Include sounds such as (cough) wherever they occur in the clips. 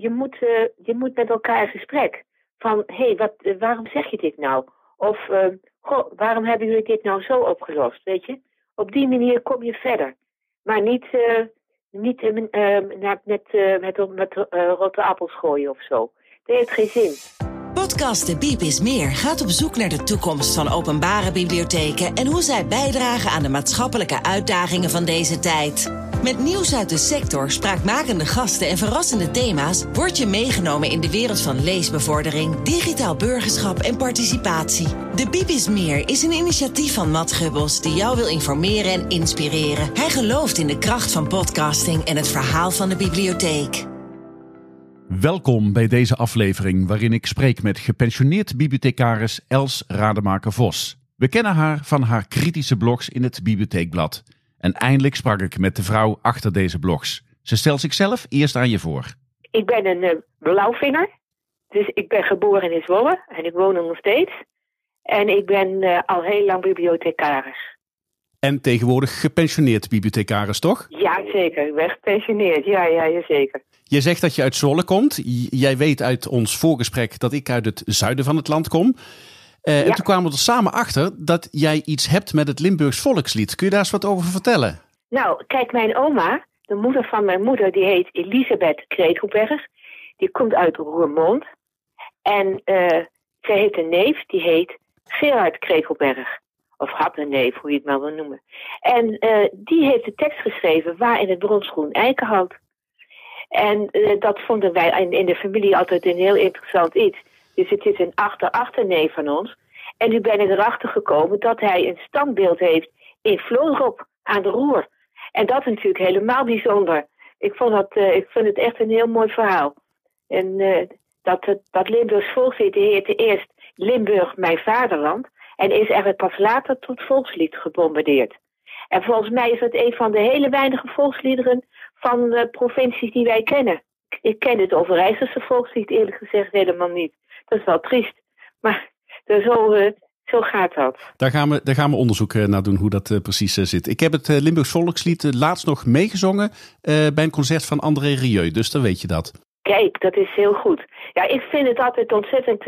je moet, eh, je moet met elkaar in gesprek. Van, hé, hey, wat, eh, waarom zeg je dit nou? Of, uh, goh, waarom hebben jullie dit nou zo opgelost, weet je? Op die manier kom je verder. Maar niet, uh, niet uh, met, met, met rotte appels gooien of zo. Dat heeft geen zin. Podcast De Biep is Meer gaat op zoek naar de toekomst van openbare bibliotheken en hoe zij bijdragen aan de maatschappelijke uitdagingen van deze tijd. Met nieuws uit de sector, spraakmakende gasten en verrassende thema's word je meegenomen in de wereld van leesbevordering, digitaal burgerschap en participatie. De Biep is Meer is een initiatief van Matt Gubbels die jou wil informeren en inspireren. Hij gelooft in de kracht van podcasting en het verhaal van de bibliotheek. Welkom bij deze aflevering waarin ik spreek met gepensioneerd bibliothecaris Els Rademaker-Vos. We kennen haar van haar kritische blogs in het Bibliotheekblad. En eindelijk sprak ik met de vrouw achter deze blogs. Ze stelt zichzelf eerst aan je voor. Ik ben een uh, blauwvinger. Dus ik ben geboren in Zwolle en ik woon er nog steeds. En ik ben uh, al heel lang bibliothecaris. En tegenwoordig gepensioneerd bibliothecaris, toch? Ja, zeker. Ik ben gepensioneerd. Ja, ja, ja zeker. Je zegt dat je uit Zwolle komt. Jij weet uit ons voorgesprek dat ik uit het zuiden van het land kom. Uh, ja. En toen kwamen we er samen achter dat jij iets hebt met het Limburgs volkslied. Kun je daar eens wat over vertellen? Nou, kijk, mijn oma, de moeder van mijn moeder, die heet Elisabeth Kretelberg. Die komt uit Roermond. En uh, zij heeft een neef, die heet Gerard Kretelberg. Of had een neef, hoe je het maar wil noemen. En uh, die heeft de tekst geschreven waar in het bronsgroen eikenhout. En uh, dat vonden wij in, in de familie altijd een heel interessant iets. Dus het is een achter-achterneef van ons. En nu ben ik erachter gekomen dat hij een standbeeld heeft in Vlodrop aan de Roer. En dat is natuurlijk helemaal bijzonder. Ik, vond dat, uh, ik vind het echt een heel mooi verhaal. En uh, dat, dat Limburgs volkslied heette eerst Limburg, mijn vaderland. En is eigenlijk pas later tot volkslied gebombardeerd. En volgens mij is het een van de hele weinige volksliederen van de provincies die wij kennen. Ik ken het Overijsselse volkslied eerlijk gezegd helemaal niet. Dat is wel triest. Maar (laughs) zo, uh, zo gaat dat. Daar gaan we, daar gaan we onderzoek naar doen hoe dat uh, precies uh, zit. Ik heb het Limburgs volkslied laatst nog meegezongen bij een concert van André Rieu. Dus dan weet je dat. Kijk, dat is heel goed. Ja, ik vind het altijd ontzettend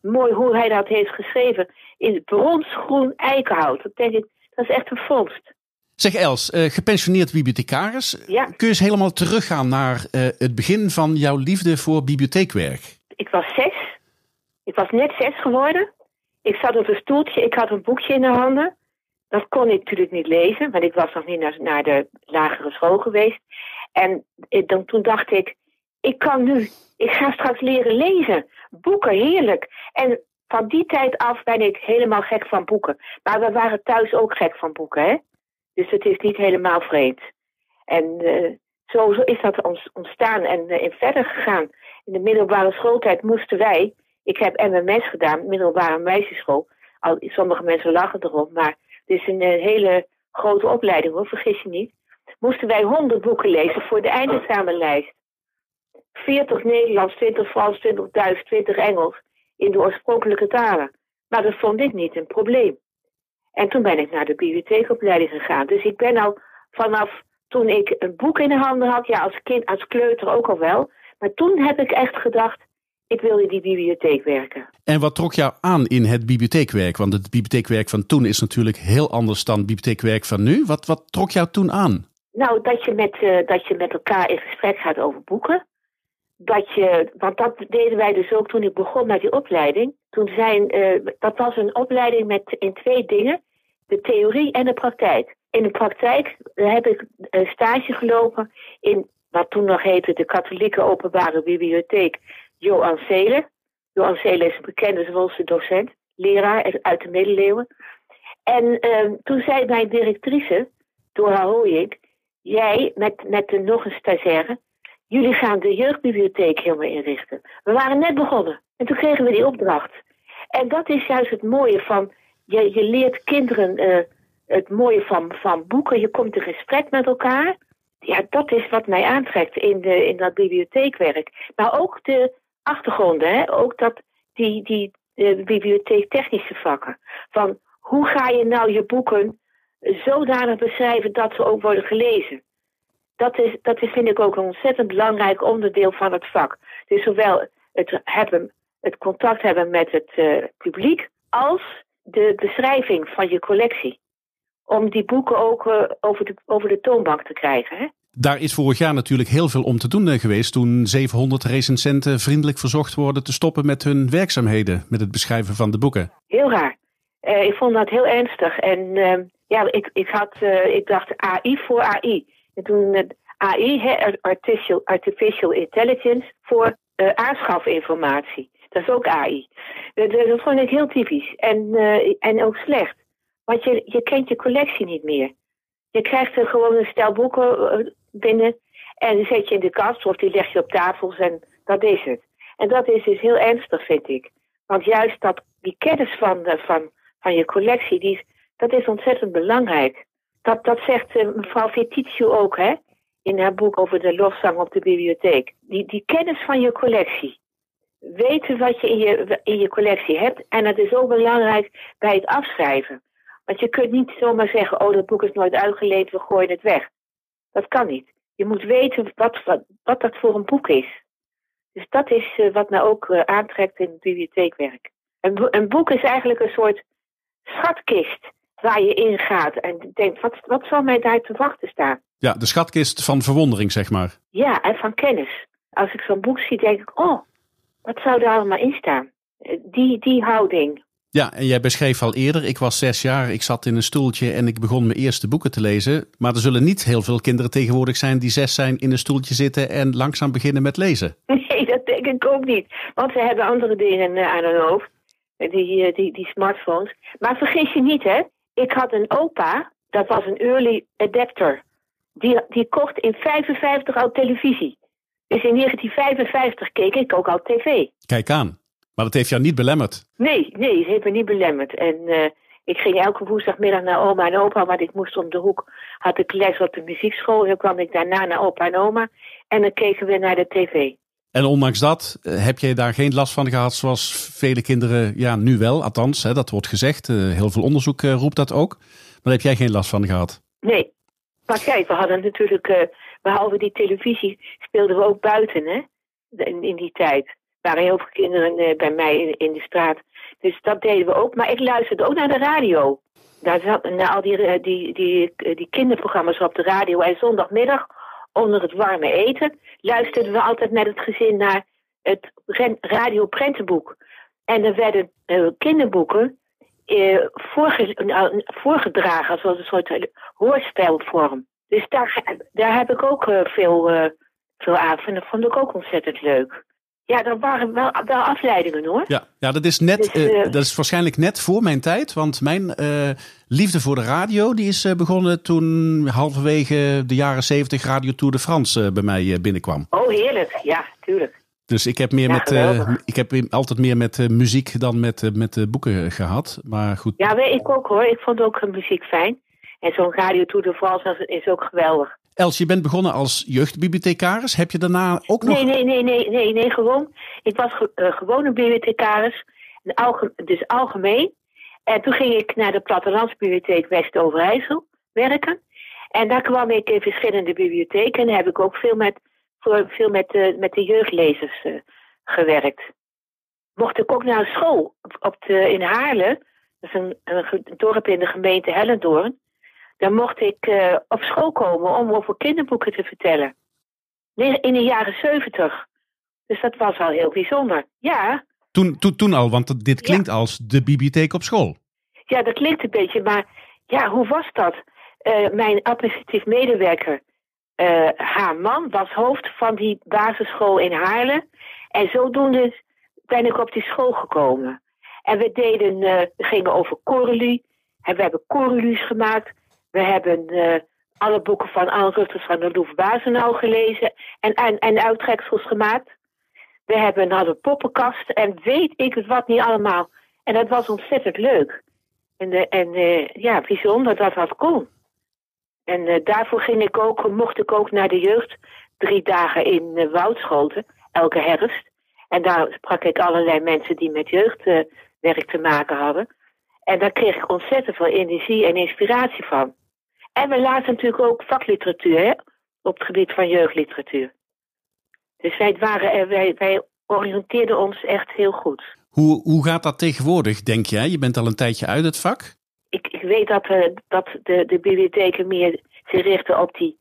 mooi hoe hij dat heeft geschreven. In bronsgroen eikenhout. Dat denk ik, dat is echt een vondst. Zeg Els, uh, gepensioneerd bibliothecaris. Ja. Kun je eens helemaal teruggaan naar uh, het begin van jouw liefde voor bibliotheekwerk? Ik was zes. Ik was net zes geworden. Ik zat op een stoeltje, ik had een boekje in de handen. Dat kon ik natuurlijk niet lezen, want ik was nog niet naar, naar de lagere school geweest. En ik, dan, toen dacht ik, ik kan nu, ik ga straks leren lezen. Boeken, heerlijk. En van die tijd af ben ik helemaal gek van boeken. Maar we waren thuis ook gek van boeken, hè? Dus het is niet helemaal vreemd. En uh, zo, zo, is dat ontstaan en uh, verder gegaan. In de middelbare schooltijd moesten wij, ik heb MMS gedaan, middelbare meisjesschool. Al, sommige mensen lachen erop, maar het is een, een hele grote opleiding hoor, vergis je niet. Moesten wij honderd boeken lezen voor de eindexamenlijst. 40 Nederlands, 20 Frans, 20 Duits, 20 Engels in de oorspronkelijke talen. Maar dat vond ik niet een probleem. En toen ben ik naar de bibliotheekopleiding gegaan. Dus ik ben al vanaf toen ik een boek in de handen had, ja, als kind, als kleuter ook al wel. Maar toen heb ik echt gedacht, ik wil in die bibliotheek werken. En wat trok jou aan in het bibliotheekwerk? Want het bibliotheekwerk van toen is natuurlijk heel anders dan het bibliotheekwerk van nu. Wat, wat trok jou toen aan? Nou, dat je, met, uh, dat je met elkaar in gesprek gaat over boeken. Dat je, want dat deden wij dus ook toen ik begon met die opleiding. Toen zijn, uh, dat was een opleiding met in twee dingen de theorie en de praktijk. In de praktijk heb ik een stage gelopen in wat toen nog heette de Katholieke Openbare Bibliotheek Johan Zelen. Johan Zelen is een bekende Zwolse docent, leraar uit de middeleeuwen. En uh, toen zei mijn directrice, Dora Hooyink, jij met, met de, nog een stagiaire, jullie gaan de jeugdbibliotheek helemaal inrichten. We waren net begonnen en toen kregen we die opdracht. En dat is juist het mooie van je, je leert kinderen uh, het mooie van, van boeken. Je komt in gesprek met elkaar. Ja, dat is wat mij aantrekt in, de, in dat bibliotheekwerk. Maar ook de achtergronden, hè? ook dat, die, die bibliotheektechnische vakken. Van hoe ga je nou je boeken zodanig beschrijven dat ze ook worden gelezen? Dat, is, dat is, vind ik ook een ontzettend belangrijk onderdeel van het vak. Dus zowel het, hebben, het contact hebben met het uh, publiek als de beschrijving van je collectie. Om die boeken ook uh, over, de, over de toonbank te krijgen. Hè? Daar is vorig jaar natuurlijk heel veel om te doen eh, geweest toen 700 recensenten vriendelijk verzocht worden te stoppen met hun werkzaamheden, met het beschrijven van de boeken. Heel raar. Uh, ik vond dat heel ernstig. En uh, ja, ik, ik, had, ik dacht AI voor AI. En toen AI, he, artificial, artificial Intelligence, voor aanschafinformatie. Dat is ook AI. Dat, dat vond ik heel typisch. En, en ook slecht. Want je, je kent je collectie niet meer. Je krijgt er gewoon een stel boeken binnen. En die zet je in de kast of die leg je op tafels en dat is het. En dat is dus heel ernstig, vind ik. Want juist dat, die kennis van, van, van je collectie, die, dat is ontzettend belangrijk. Dat, dat zegt uh, mevrouw Vetitio ook, hè? In haar boek over de lofzang op de bibliotheek. Die, die kennis van je collectie. Weten wat je in, je in je collectie hebt. En dat is ook belangrijk bij het afschrijven. Want je kunt niet zomaar zeggen, oh dat boek is nooit uitgeleend, we gooien het weg. Dat kan niet. Je moet weten wat, wat, wat dat voor een boek is. Dus dat is uh, wat mij ook uh, aantrekt in het bibliotheekwerk. Een, boek is eigenlijk een soort schatkist waar je in gaat en denkt, wat, wat zal mij daar te wachten staan? Ja, de schatkist van verwondering, zeg maar. Ja, en van kennis. Als ik zo'n boek zie, denk ik, oh, wat zou daar allemaal in staan? Eh, die, die houding, ja, en jij beschreef al eerder, ik was zes jaar, ik zat in een stoeltje en ik begon mijn eerste boeken te lezen. Maar er zullen niet heel veel kinderen tegenwoordig zijn die zes zijn, in een stoeltje zitten en langzaam beginnen met lezen. (laughs) Nee, dat denk ik ook niet. Want ze hebben andere dingen eh, aan hun hoofd, die, eh, die, die smartphones. Maar vergis je niet, hè. Ik had een opa, dat was een early adapter. Die, die kocht in 55 al televisie. Dus in 1955 keek ik ook al tv. Kijk aan. Maar dat heeft jou niet belemmerd? Nee, nee, het heeft me niet belemmerd. En uh, ik ging elke woensdagmiddag naar oma en opa, want ik moest om de hoek, had ik les op de muziekschool. En dan kwam ik daarna naar opa en oma en dan keken we naar de tv. En ondanks dat eh, heb jij daar geen last van gehad, zoals vele kinderen ja, nu wel, althans, hè, dat wordt gezegd. Uh, heel veel onderzoek uh, roept dat ook. Maar daar heb jij geen last van gehad? Nee. Maar kijk, we hadden natuurlijk, behalve die televisie, speelden we ook buiten, hè? In, die tijd waren heel veel kinderen bij mij in, de straat. Dus dat deden we ook. Maar ik luisterde ook naar de radio. Daar naar al die, eh, die, die, eh, die kinderprogramma's op de radio. En zondagmiddag, onder het warme eten, luisterden we altijd met het gezin naar het radio prentenboek. En er werden uh, kinderboeken voorge uh, voorgedragen als een soort hoorspelvorm. Dus daar, daar heb ik ook veel, veel aan. En dat vond ik ook ontzettend leuk. Ja, dat waren wel, wel afleidingen hoor. Ja, ja dat, is net, dus, uh, dat is waarschijnlijk net voor mijn tijd. Want mijn uh, liefde voor de radio die is begonnen toen halverwege de jaren 70 Radio Tour de France bij mij binnenkwam. Oh, heerlijk. Ja, tuurlijk. Dus ik heb, meer met, ik heb altijd meer met muziek dan met, met boeken gehad. Maar goed. Ja, ik ook hoor. Ik vond ook muziek fijn. En zo'n Radio Tour de France is ook geweldig. Els, je bent begonnen als jeugdbibliothecaris. Heb je daarna ook nog... Nee, nee, nee, nee, nee, nee gewoon. Ik was ge gewoon een bibliothecaris, dus algemeen. En toen ging ik naar de Plattelandsbibliotheek West-Overijssel werken. En daar kwam ik in verschillende bibliotheken en heb ik ook veel met, veel met, uh, met de jeugdlezers uh, gewerkt. Mocht ik ook naar school op de, in Haarlem, dat is een, een dorp in de gemeente Hellendoorn dan mocht ik uh, op school komen om over kinderboeken te vertellen. In de jaren zeventig. Dus dat was al heel bijzonder. Ja. Toen, toen, toen al, want dit klinkt als de bibliotheek op school. Ja, dat klinkt een beetje, maar ja, hoe was dat? Uh, mijn administratief medewerker, uh, haar man, was hoofd van die basisschool in Haarlem. En zodoende ben ik op die school gekomen. En we deden, we gingen over Coralie. En we hebben Coralies gemaakt. We hebben uh, alle boeken van Anne Rutters van de Loef Bazenau gelezen en, en, en uittreksels gemaakt. We hebben hadden poppenkast en weet ik het wat niet allemaal. En dat was ontzettend leuk. En, uh, en uh, ja, bijzonder dat dat kon. En daarvoor ging ik ook, mocht ik ook naar de jeugd drie dagen in Woudschoten, elke herfst. En daar sprak ik allerlei mensen die met jeugdwerk te maken hadden. En daar kreeg ik ontzettend veel energie en inspiratie van. En we lazen natuurlijk ook vakliteratuur, hè? op het gebied van jeugdliteratuur. Dus wij, waren, wij, wij oriënteerden ons echt heel goed. Hoe, hoe gaat dat tegenwoordig, denk jij? Je bent al een tijdje uit het vak. Ik, ik weet dat, uh, dat de, de bibliotheken meer zich richten op die,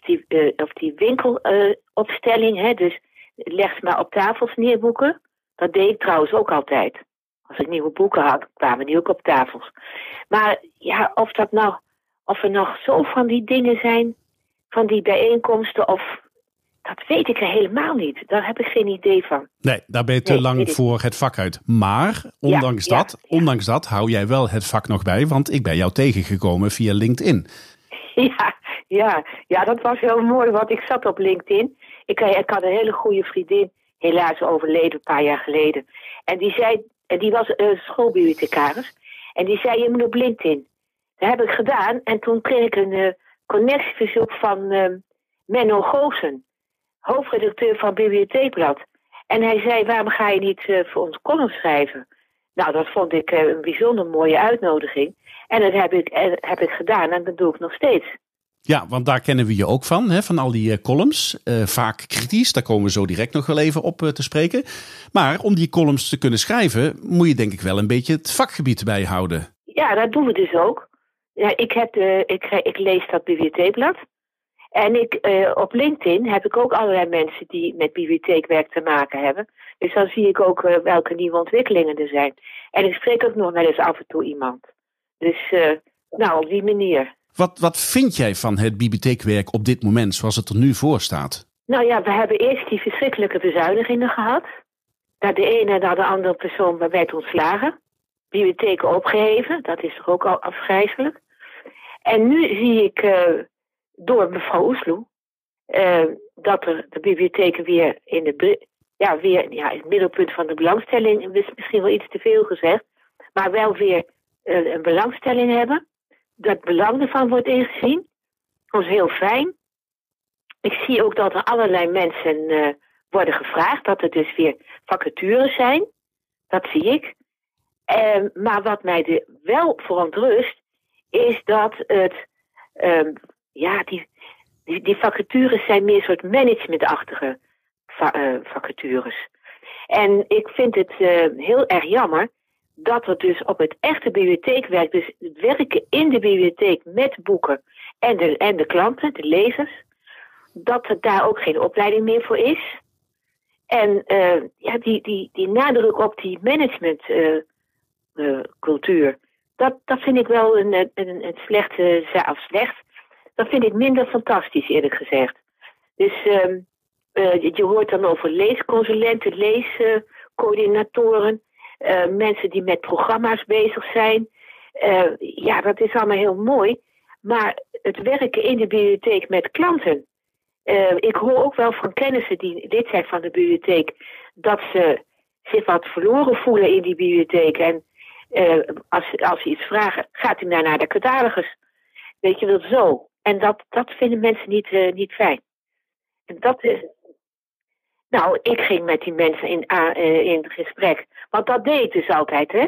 die, uh, op die winkelopstelling. Uh, dus leg ze maar op tafels neer boeken. Dat deed ik trouwens ook altijd. Als ik nieuwe boeken had, kwamen die ook op tafels. Maar ja, of dat nou, of er nog zo van die dingen zijn, van die bijeenkomsten, of dat weet ik er helemaal niet. Daar heb ik geen idee van. Nee, daar ben je te lang voor het vak uit. Maar ondanks, dat, ondanks dat hou jij wel het vak nog bij, want ik ben jou tegengekomen via LinkedIn. (laughs) Ja, ja, ja, dat was heel mooi, want ik zat op LinkedIn. Ik, eh, ik had een hele goede vriendin, helaas overleden een paar jaar geleden. En die zei, die was uh, schoolbibliothecaris. En die zei, je moet op LinkedIn. Dat heb ik gedaan. En toen kreeg ik een uh, connectieverzoek van uh, Menno Goosen hoofdredacteur van Bibliotheekblad. En hij zei, waarom ga je niet uh, voor ons column schrijven? Nou, dat vond ik uh, een bijzonder mooie uitnodiging. En dat heb ik, heb ik gedaan en dat doe ik nog steeds. Ja, want daar kennen we je ook van, hè, van al die columns. vaak kritisch, daar komen we zo direct nog wel even op te spreken. Maar om die columns te kunnen schrijven, moet je denk ik wel een beetje het vakgebied bijhouden. Ja, dat doen we dus ook. Ja, ik, heb ik, ik lees dat bibliotheekblad. En ik, uh, op LinkedIn heb ik ook allerlei mensen die met bibliotheekwerk te maken hebben. Dus dan zie ik ook uh, welke nieuwe ontwikkelingen er zijn. En ik spreek ook nog wel eens af en toe iemand. Dus uh, nou, op die manier. Wat, wat vind jij van het bibliotheekwerk op dit moment, zoals het er nu voor staat? Nou ja, we hebben eerst die verschrikkelijke bezuinigingen gehad. Dat de ene naar de andere persoon werd ontslagen. Bibliotheken opgeheven, dat is toch ook al afgrijzelijk. En nu zie ik door mevrouw Oesloe uh, dat er de bibliotheken weer in de ja, weer ja, het middelpunt van de belangstelling is misschien wel iets te veel gezegd, maar wel weer uh, een belangstelling hebben. Dat belang ervan wordt ingezien. Dat is heel fijn. Ik zie ook dat er allerlei mensen worden gevraagd, dat er dus weer vacatures zijn. Dat zie ik. Uh, maar wat mij er wel verontrust, is dat het um, ja, die, die, vacatures zijn meer soort managementachtige va uh, vacatures. En ik vind het uh, heel erg jammer dat er dus op het echte bibliotheekwerk, dus het werken in de bibliotheek met boeken en de, en de klanten, de lezers, dat er daar ook geen opleiding meer voor is. En uh, ja, die, die, die nadruk op die managementcultuur, dat, dat vind ik wel een, een, slechte, of slecht, dat vind ik minder fantastisch, eerlijk gezegd. Dus uh, uh, je hoort dan over leesconsulenten, leescoördinatoren, uh, mensen die met programma's bezig zijn. Eh, ja, dat is allemaal heel mooi. Maar het werken in de bibliotheek met klanten. ik hoor ook wel van kennissen die lid zijn van de bibliotheek dat ze zich wat verloren voelen in die bibliotheek. En als, als ze iets vragen, gaat hij naar, naar de catalogus. Weet je wel zo. En dat, dat vinden mensen niet, uh, niet fijn. En dat is. Nou, ik ging met die mensen in, uh, in gesprek. Want dat deed dus altijd, hè.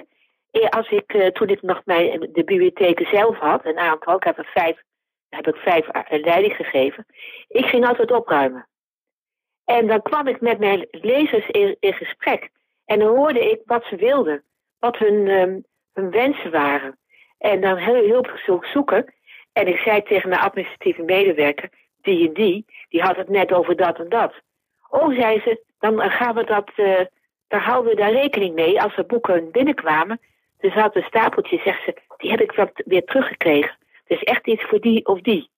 Als ik, toen ik nog mijn, de bibliotheken zelf had, een aantal, ik heb er vijf, heb ik vijf leiding gegeven. Ik ging altijd opruimen. En dan kwam ik met mijn lezers in, in gesprek. En dan hoorde ik wat ze wilden. Wat hun, um, hun wensen waren. En dan heel, heel zoeken. En ik zei tegen mijn administratieve medewerker, die en die, die had het net over dat en dat. Oh, zei ze, dan gaan we dat, uh, dan houden we daar rekening mee als er boeken binnenkwamen. Dus had een stapeltje, zegt ze, die heb ik weer teruggekregen. Dus echt iets voor die of die.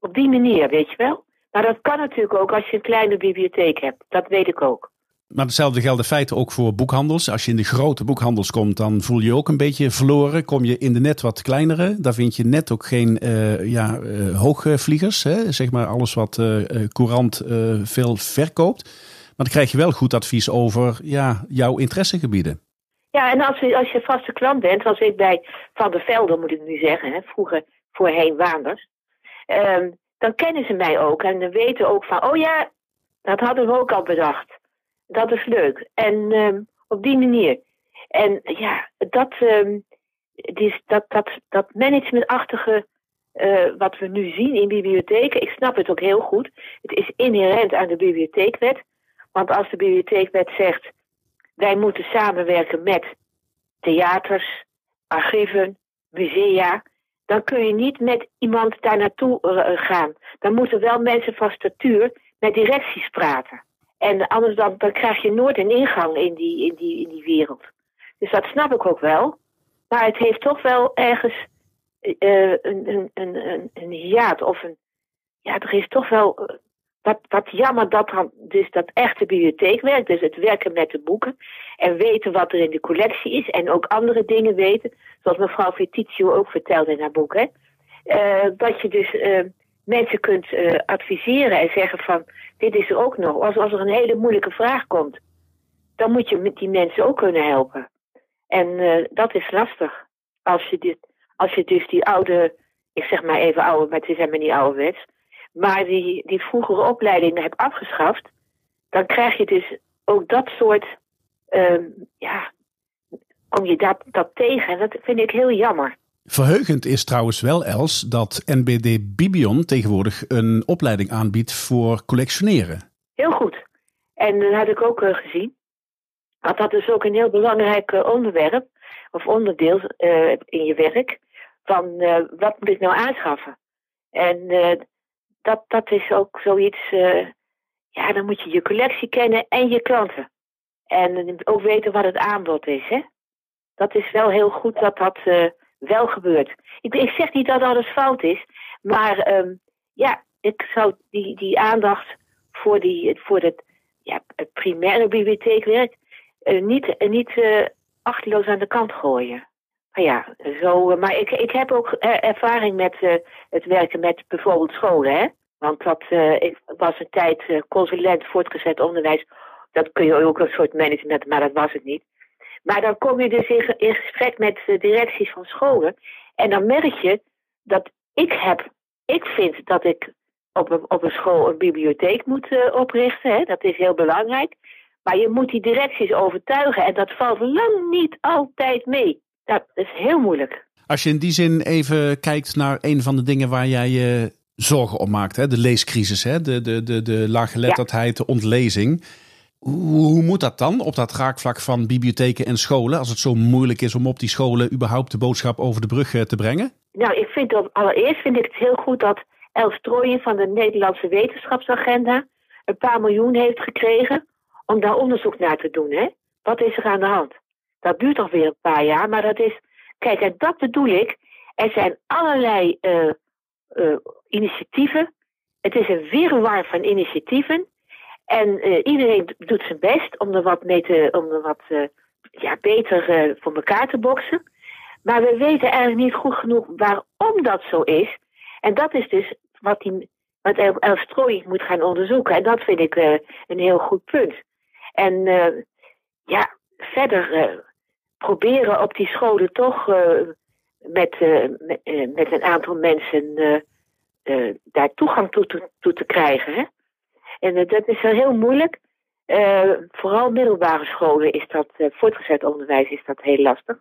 Op die manier, weet je wel. Maar dat kan natuurlijk ook als je een kleine bibliotheek hebt. Dat weet ik ook. Maar hetzelfde geldt in feite ook voor boekhandels. Als je in de grote boekhandels komt, dan voel je ook een beetje verloren. Kom je in de net wat kleinere, daar vind je net ook geen uh, ja, uh, hoogvliegers. Hè? Zeg maar alles wat uh, courant veel verkoopt. Maar dan krijg je wel goed advies over ja, jouw interessegebieden. Ja, en als je, als je vaste klant bent, zoals ik bij Van der Velden moet ik nu zeggen, hè, vroeger voorheen Waanders. Ehm, dan kennen ze mij ook en dan weten ook van, oh ja, dat hadden we ook al bedacht dat is leuk. En um, op die manier. En ja, dat, um, dat, dat, dat managementachtige wat we nu zien in bibliotheken. Ik snap het ook heel goed. Het is inherent aan de bibliotheekwet. Want als de bibliotheekwet zegt, wij moeten samenwerken met theaters, archieven, musea, dan kun je niet met iemand daar naartoe uh, gaan. Dan moeten wel mensen van statuur met directies praten. En anders dan, krijg je nooit een ingang in die, in, die, in die wereld. Dus dat snap ik ook wel. Maar het heeft toch wel ergens uh, een, een, een, een, of een. Ja, er is toch wel wat, wat jammer dat dan dus dat echte bibliotheekwerk, dus het werken met de boeken en weten wat er in de collectie is en ook andere dingen weten, zoals mevrouw Vitizio ook vertelde in haar boek, hè, uh, dat je dus mensen kunt uh, adviseren en zeggen van dit is er ook nog. Als, er een hele moeilijke vraag komt, dan moet je met die mensen ook kunnen helpen. En dat is lastig. Als je, dit, als je dus die oude, ik zeg maar even oude, maar het is helemaal niet ouderwets, maar die, die vroegere opleidingen hebt afgeschaft, dan krijg je dus ook dat soort, um, ja, kom je dat, dat tegen. En dat vind ik heel jammer. Verheugend is trouwens wel, Els, dat NBD Bibion tegenwoordig een opleiding aanbiedt voor collectioneren. Heel goed. En dat had ik ook uh, gezien. Want dat is ook een heel belangrijk uh, onderwerp, of onderdeel uh, in je werk, van wat moet ik nou aanschaffen? En dat, dat is ook zoiets. Ja, dan moet je je collectie kennen en je klanten. En ook weten wat het aanbod is. Hè? Dat is wel heel goed dat dat wel gebeurt. Ik, ik zeg niet dat alles fout is, maar um, ja, ik zou die, die aandacht voor, die, voor het, ja, het primaire bibliotheekwerk uh, niet, niet achteloos aan de kant gooien. Maar ja, zo, eh, maar ik, ik heb ook ervaring met uh, het werken met bijvoorbeeld scholen. Hè? Want dat, uh, was een tijd uh, consulent voortgezet onderwijs. Dat kun je ook een soort management, maar dat was het niet. Maar dan kom je dus in, in gesprek met de directies van scholen. En dan merk je dat ik heb, ik vind dat ik op een, op een school een bibliotheek moet uh, oprichten. Hè? Dat is heel belangrijk. Maar je moet die directies overtuigen. En dat valt lang niet altijd mee. Dat is heel moeilijk. Als je in die zin even kijkt naar een van de dingen waar jij je zorgen om maakt, hè? de leescrisis, hè? De, de, de, de laaggeletterdheid, de ontlezing. Hoe moet dat dan op dat raakvlak van bibliotheken en scholen, als het zo moeilijk is om op die scholen überhaupt de boodschap over de brug eh, te brengen? Nou, ik vind dat allereerst vind ik het heel goed dat Els Strooien van de Nederlandse Wetenschapsagenda een paar miljoen heeft gekregen om daar onderzoek naar te doen. Hè? Wat is er aan de hand? Dat duurt toch weer een paar jaar, maar dat is. Kijk, en dat bedoel ik. Er zijn allerlei uh, uh, initiatieven. Het is een wirwar van initiatieven. En uh, iedereen doet zijn best om er wat, mee te, om er wat ja, beter voor elkaar te boksen. Maar we weten eigenlijk niet goed genoeg waarom dat zo is. En dat is dus wat, die, wat moet gaan onderzoeken. En dat vind ik een heel goed punt. En ja, verder proberen op die scholen toch met, met, met, een aantal mensen daar toegang toe, toe, te krijgen. Hè? En dat is heel moeilijk. vooral middelbare scholen is dat, voortgezet onderwijs is dat heel lastig.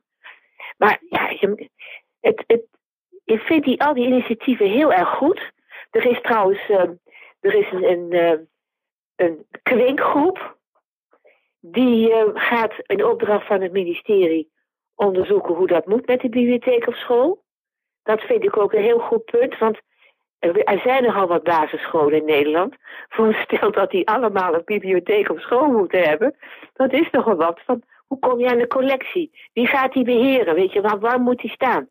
Maar ja, je, het, het, ik vind die, al die initiatieven heel erg goed. Er is trouwens er is een, een, een kwinkgroep die gaat in opdracht van het ministerie onderzoeken hoe dat moet met de bibliotheek op school. Dat vind ik ook een heel goed punt, want er zijn nogal wat basisscholen in Nederland. Voorstel dat die allemaal een bibliotheek op school moeten hebben. Dat is nogal wat. Van, hoe kom je aan de collectie? Wie gaat die beheren? Weet je, waar, waar moet die staan?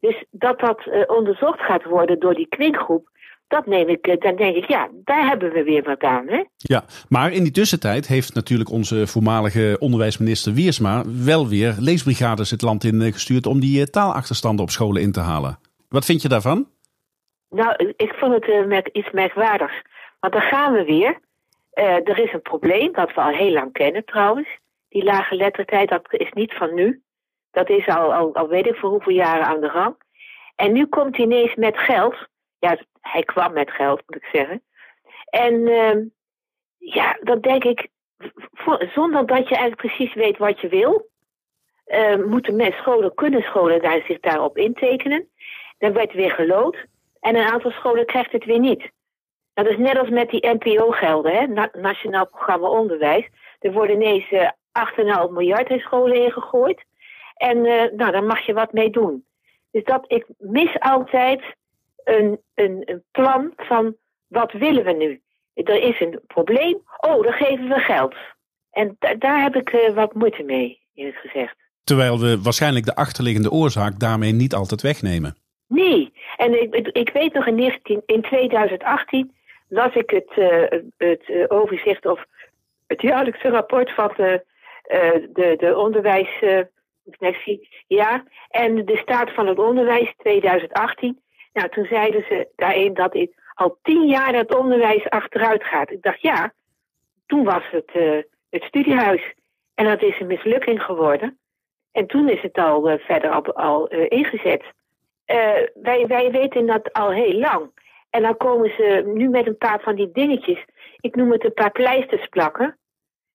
Dus dat dat uh, onderzocht gaat worden door die kwinkgroep, dat neem ik, eh, dan denk ik, ja, daar hebben we weer wat aan. Hè? Ja, maar in die tussentijd heeft natuurlijk onze voormalige onderwijsminister Wiersma wel weer leesbrigades het land in eh, gestuurd om die eh, taalachterstanden op scholen in te halen. Wat vind je daarvan? Nou, ik vond het uh, iets merkwaardigs. Want dan gaan we weer. Uh, er is een probleem, dat we al heel lang kennen trouwens. Die lage lettertijd, dat is niet van nu. Dat is al, al, al weet ik voor hoeveel jaren aan de gang. En nu komt hij ineens met geld ja, hij kwam met geld, moet ik zeggen. En uh, ja, dan denk ik, zonder dat je eigenlijk precies weet wat je wil, uh, moeten mensen scholen, kunnen scholen daar, zich daarop intekenen. Dan werd weer gelood. En een aantal scholen krijgt het weer niet. Dat is net als met die NPO-gelden, hè? Nationaal Programma Onderwijs. Er worden ineens uh, eh, 8,5 miljard in scholen ingegooid. En uh, nou, daar mag je wat mee doen. Dus dat, ik mis altijd een, een, een plan van wat willen we nu? Er is een probleem, oh, dan geven we geld. En daar heb ik uh, wat moeite mee, in het gezegd. Terwijl we waarschijnlijk de achterliggende oorzaak daarmee niet altijd wegnemen. Nee, en ik, ik weet nog in, 19, in 2018 las ik het, uh, het uh, overzicht of het jaarlijkse rapport van de, uh, de, de onderwijsinspectie. ja, en de staat van het onderwijs 2018. Nou, toen zeiden ze daarin dat het al tien jaar het onderwijs achteruit gaat. Ik dacht, ja, toen was het het studiehuis. En dat is een mislukking geworden. En toen is het al verder al, al ingezet. Wij, wij weten dat al heel lang. En dan komen ze nu met een paar van die dingetjes. Ik noem het een paar pleisters plakken.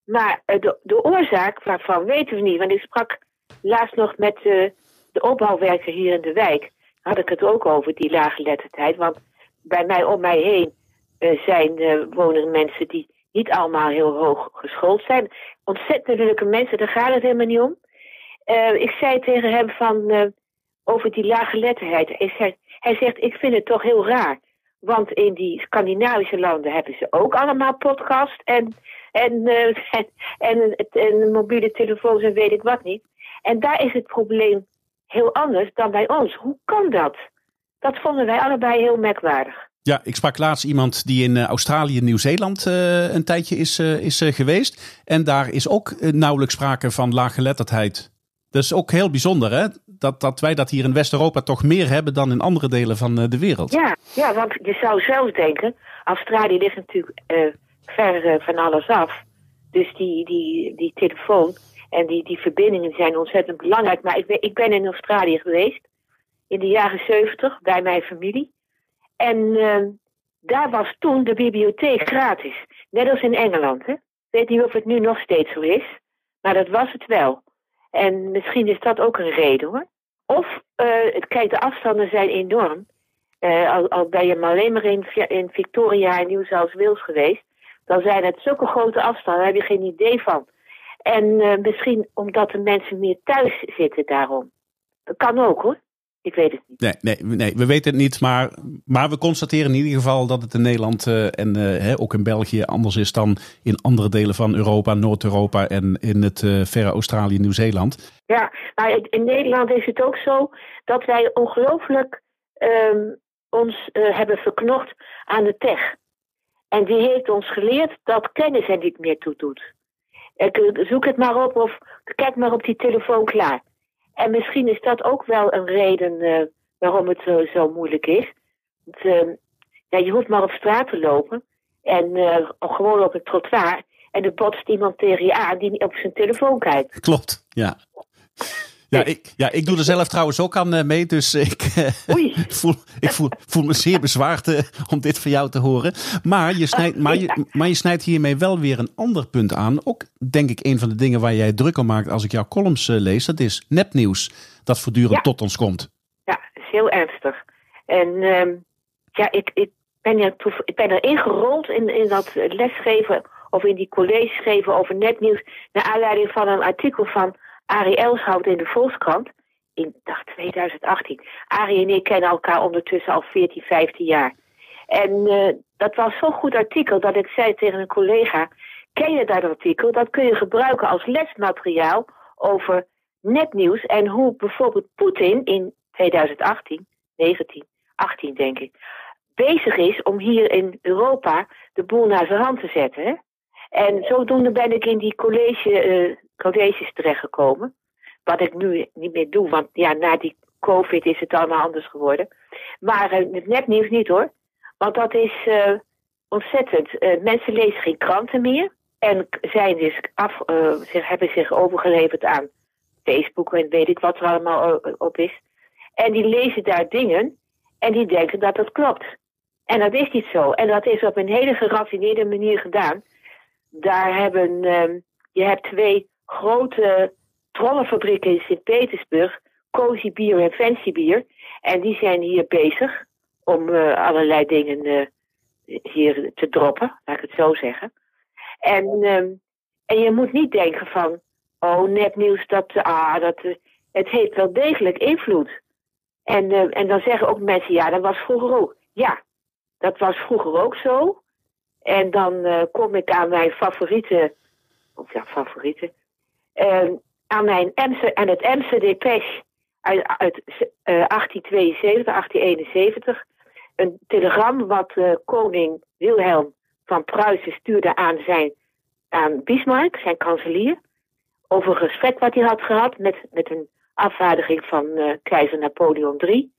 Maar eh, de, de oorzaak waarvan weten we niet. Want ik sprak laatst nog met uh, de opbouwwerker hier in de wijk. Had ik het ook over, die lage lettertijd. Want bij mij om mij heen zijn, wonen mensen die niet allemaal heel hoog geschoold zijn. Ontzettend leuke mensen, daar gaat het helemaal niet om. ik zei tegen hem van, over die lage letterheid. Hij, hij zegt, ik vind het toch heel raar want in die Scandinavische landen hebben ze ook allemaal podcast en, en, uh, (laughs) en, en, mobiele telefoons en weet ik wat niet. En daar is het probleem heel anders dan bij ons. Hoe kan dat? Dat vonden wij allebei heel merkwaardig. Ja, ik sprak laatst iemand die in eh, Australië Nieuw-Zeeland uh, een tijdje is, is geweest. En daar is ook nauwelijks sprake van laaggeletterdheid. Dat is ook heel bijzonder, hè? Dat, dat wij dat hier in West-Europa toch meer hebben dan in andere delen van eh, de wereld. Ja, ja, want je zou zelfs denken, Australië ligt natuurlijk uh, ver uh, van alles af. Dus die, die, die telefoon en die, die verbindingen zijn ontzettend belangrijk. Maar ik ben, ik ben in Australië geweest in de jaren zeventig bij mijn familie. En daar was toen de bibliotheek gratis. Net als in Engeland. Ik weet niet of het nu nog steeds zo is, maar dat was het wel. En misschien is dat ook een reden hoor. Of, uh, kijk, de afstanden zijn enorm. Uh, al, al, ben je maar alleen maar in, Victoria en Wales geweest, dan zijn het zulke grote afstanden, daar heb je geen idee van. En uh, misschien omdat de mensen meer thuis zitten daarom. Dat kan ook hoor. Ik weet het niet. Nee, nee, nee, we weten het niet. Maar, maar we constateren in ieder geval dat het in Nederland uh, en uh, ook in België anders is dan in andere delen van Europa, Noord-Europa en in het uh, verre Australië, Nieuw-Zeeland. Ja, maar in Nederland is het ook zo dat wij ongelooflijk um, ons hebben verknocht aan de tech. En die heeft ons geleerd dat kennis er niet meer toe doet. Ik, zoek het maar op of kijk maar op die telefoon klaar. En misschien is dat ook wel een reden uh, waarom het zo, zo moeilijk is. Want, uh, ja, je hoeft maar op straat te lopen en uh, gewoon op het trottoir. En er botst iemand tegen je aan die op zijn telefoon kijkt. Klopt, ja. Ja, ik, ja, ik doe er zelf trouwens ook aan eh, mee. Dus ik, eh, Oei. (laughs) voel, ik voel, voel me zeer bezwaard uh, om dit van jou te horen. Maar je, snijdt, maar, je, (laughs) maar je snijdt hiermee wel weer een ander punt aan. Ook denk ik een van de dingen waar jij druk om maakt als ik jouw columns lees. Dat is nepnieuws dat voortdurend tot ons komt. Ja, dat is heel ernstig. En uh, ja, ik, ik, ben er, ik ben er ingerold in, in dat lesgeven of in die college geven over nepnieuws. Naar aanleiding van een artikel van Arie Elshout in de Volkskrant. In dag 2018. Arie en ik kennen elkaar ondertussen al 14, 15 jaar. En uh, dat was zo'n goed artikel dat ik zei tegen een collega: Ken je dat artikel? Dat kun je gebruiken als lesmateriaal over netnieuws en hoe bijvoorbeeld Poetin in 2018, 19, 18 denk ik, bezig is om hier in Europa de boel naar zijn hand te zetten. En zodoende ben ik in die college, uh, colleges terechtgekomen. Wat ik nu niet meer doe, want ja, na die COVID is het allemaal anders geworden. Maar uh, het nepnieuws niet hoor. Want dat is uh, ontzettend. mensen lezen geen kranten meer. En zijn dus af, hebben zich overgeleverd aan Facebook en weet ik wat er allemaal op is. En die lezen daar dingen en die denken dat dat klopt. En dat is niet zo. En dat is op een hele geraffineerde manier gedaan daar hebben, uh, je hebt twee grote trollenfabrieken in Sint-Petersburg, Cozy Bier en Fancy Bier. En die zijn hier bezig om allerlei dingen hier te droppen, laat ik het zo zeggen. En, ehm, en je moet niet denken van, oh, nepnieuws, dat, ah, dat, het heeft wel degelijk invloed. En, en dan zeggen ook mensen, ja, dat was vroeger ook. Ja, dat was vroeger ook zo. En dan kom ik aan mijn favoriete, of ja, favoriete, Emse, aan het Emse Depeche uit, uit uh, 1872, 1871. Een telegram wat uh, koning Wilhelm van Pruisen stuurde aan, zijn, aan Bismarck, zijn kanselier. Over een gesprek wat hij had gehad met, met een afvaardiging van uh, keizer Napoleon III.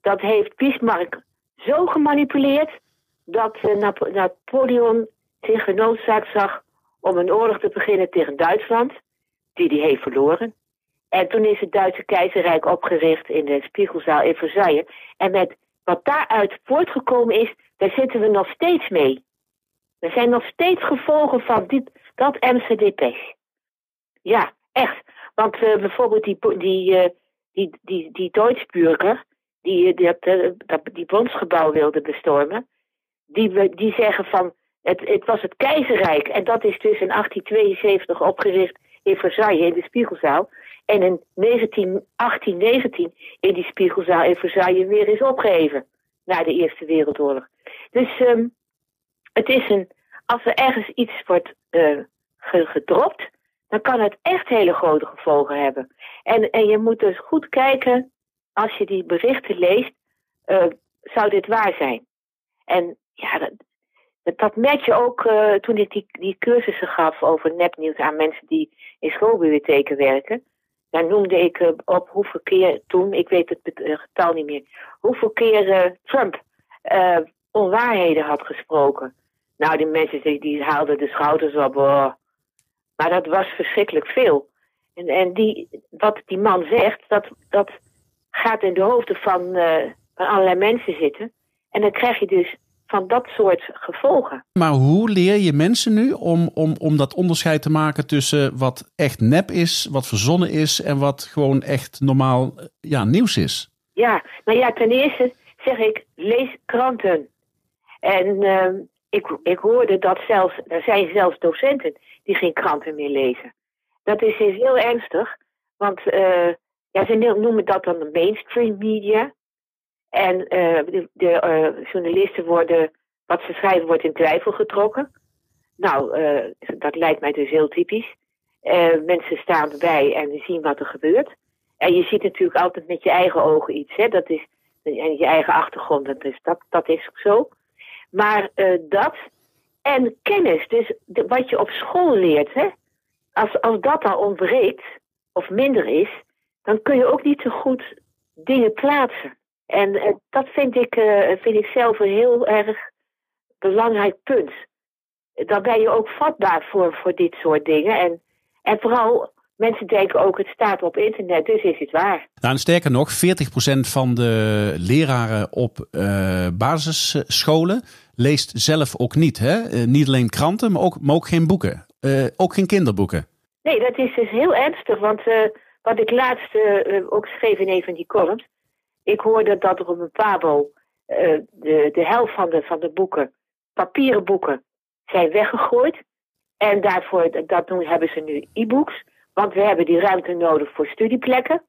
Dat heeft Bismarck zo gemanipuleerd dat Nap Napoleon zich genoodzaakt zag om een oorlog te beginnen tegen Duitsland die hij heeft verloren. En toen is het Duitse keizerrijk opgericht in de Spiegelzaal in Versailles. En met wat daaruit voortgekomen is, daar zitten we nog steeds mee. Er zijn nog steeds gevolgen van dit, dat MCDP. Ja, echt. Want uh, bijvoorbeeld die, die, uh, die, die, die Duitsburger, die, die, uh, die bondsgebouw wilde bestormen, die, die zeggen van het, het was het keizerrijk. En dat is dus in 1872 opgericht in Versailles in de Spiegelzaal. En in 19, 1819 in die Spiegelzaal in Versailles weer is opgeheven. Na de Eerste Wereldoorlog. Dus um, het is een. Als er ergens iets wordt uh, gedropt, dan kan het echt hele grote gevolgen hebben. En, en je moet dus goed kijken, als je die berichten leest, uh, zou dit waar zijn? En ja, dat, merk je ook uh, toen ik die, die cursussen gaf over nepnieuws aan mensen die in schoolbibliotheken werken. Daar noemde ik uh, op hoeveel keer toen, ik weet het uh, getal niet meer, hoeveel keer Trump onwaarheden had gesproken. Nou, die mensen die, die haalden de schouders op. Oh. Maar dat was verschrikkelijk veel. En, en die, wat die man zegt, dat, dat gaat in de hoofden van, van allerlei mensen zitten. En dan krijg je dus van dat soort gevolgen. Maar hoe leer je mensen nu om, om, om dat onderscheid te maken tussen wat echt nep is, wat verzonnen is en wat gewoon echt normaal ja, nieuws is? Ja, nou ja, ten eerste zeg ik, lees kranten. En uh, ik, ik hoorde dat zelfs, er zijn zelfs docenten die geen kranten meer lezen. Dat is dus heel ernstig, want uh, ja, ze noemen dat dan de mainstream media. En uh, de, de uh, journalisten worden, wat ze schrijven, wordt in twijfel getrokken. Nou, uh, dat lijkt mij dus heel typisch. mensen staan erbij en zien wat er gebeurt. En je ziet natuurlijk altijd met je eigen ogen iets. Hè? Dat is, en je eigen achtergrond, dat is, dat, dat is zo. Maar dat en kennis, dus wat je op school leert, hè? Als, als dat al ontbreekt of minder is, dan kun je ook niet zo goed dingen plaatsen. En uh, dat vind ik, uh, vind ik zelf een heel erg belangrijk punt. Dan ben je ook vatbaar voor, voor dit soort dingen. En, en vooral, mensen denken ook, het staat op internet, dus is het waar. Nou, en sterker nog, 40% van de leraren op uh, basisscholen leest zelf ook niet. Hè? niet alleen kranten, maar ook, maar ook geen boeken. ook geen kinderboeken. Nee, dat is dus heel ernstig. Want wat ik laatst ook schreef in een van die columns ik hoorde dat er op een Pabo uh, de, de helft van de, van de boeken, papieren boeken, zijn weggegooid. En daarvoor dat doen, hebben ze nu e-books. Want we hebben die ruimte nodig voor studieplekken.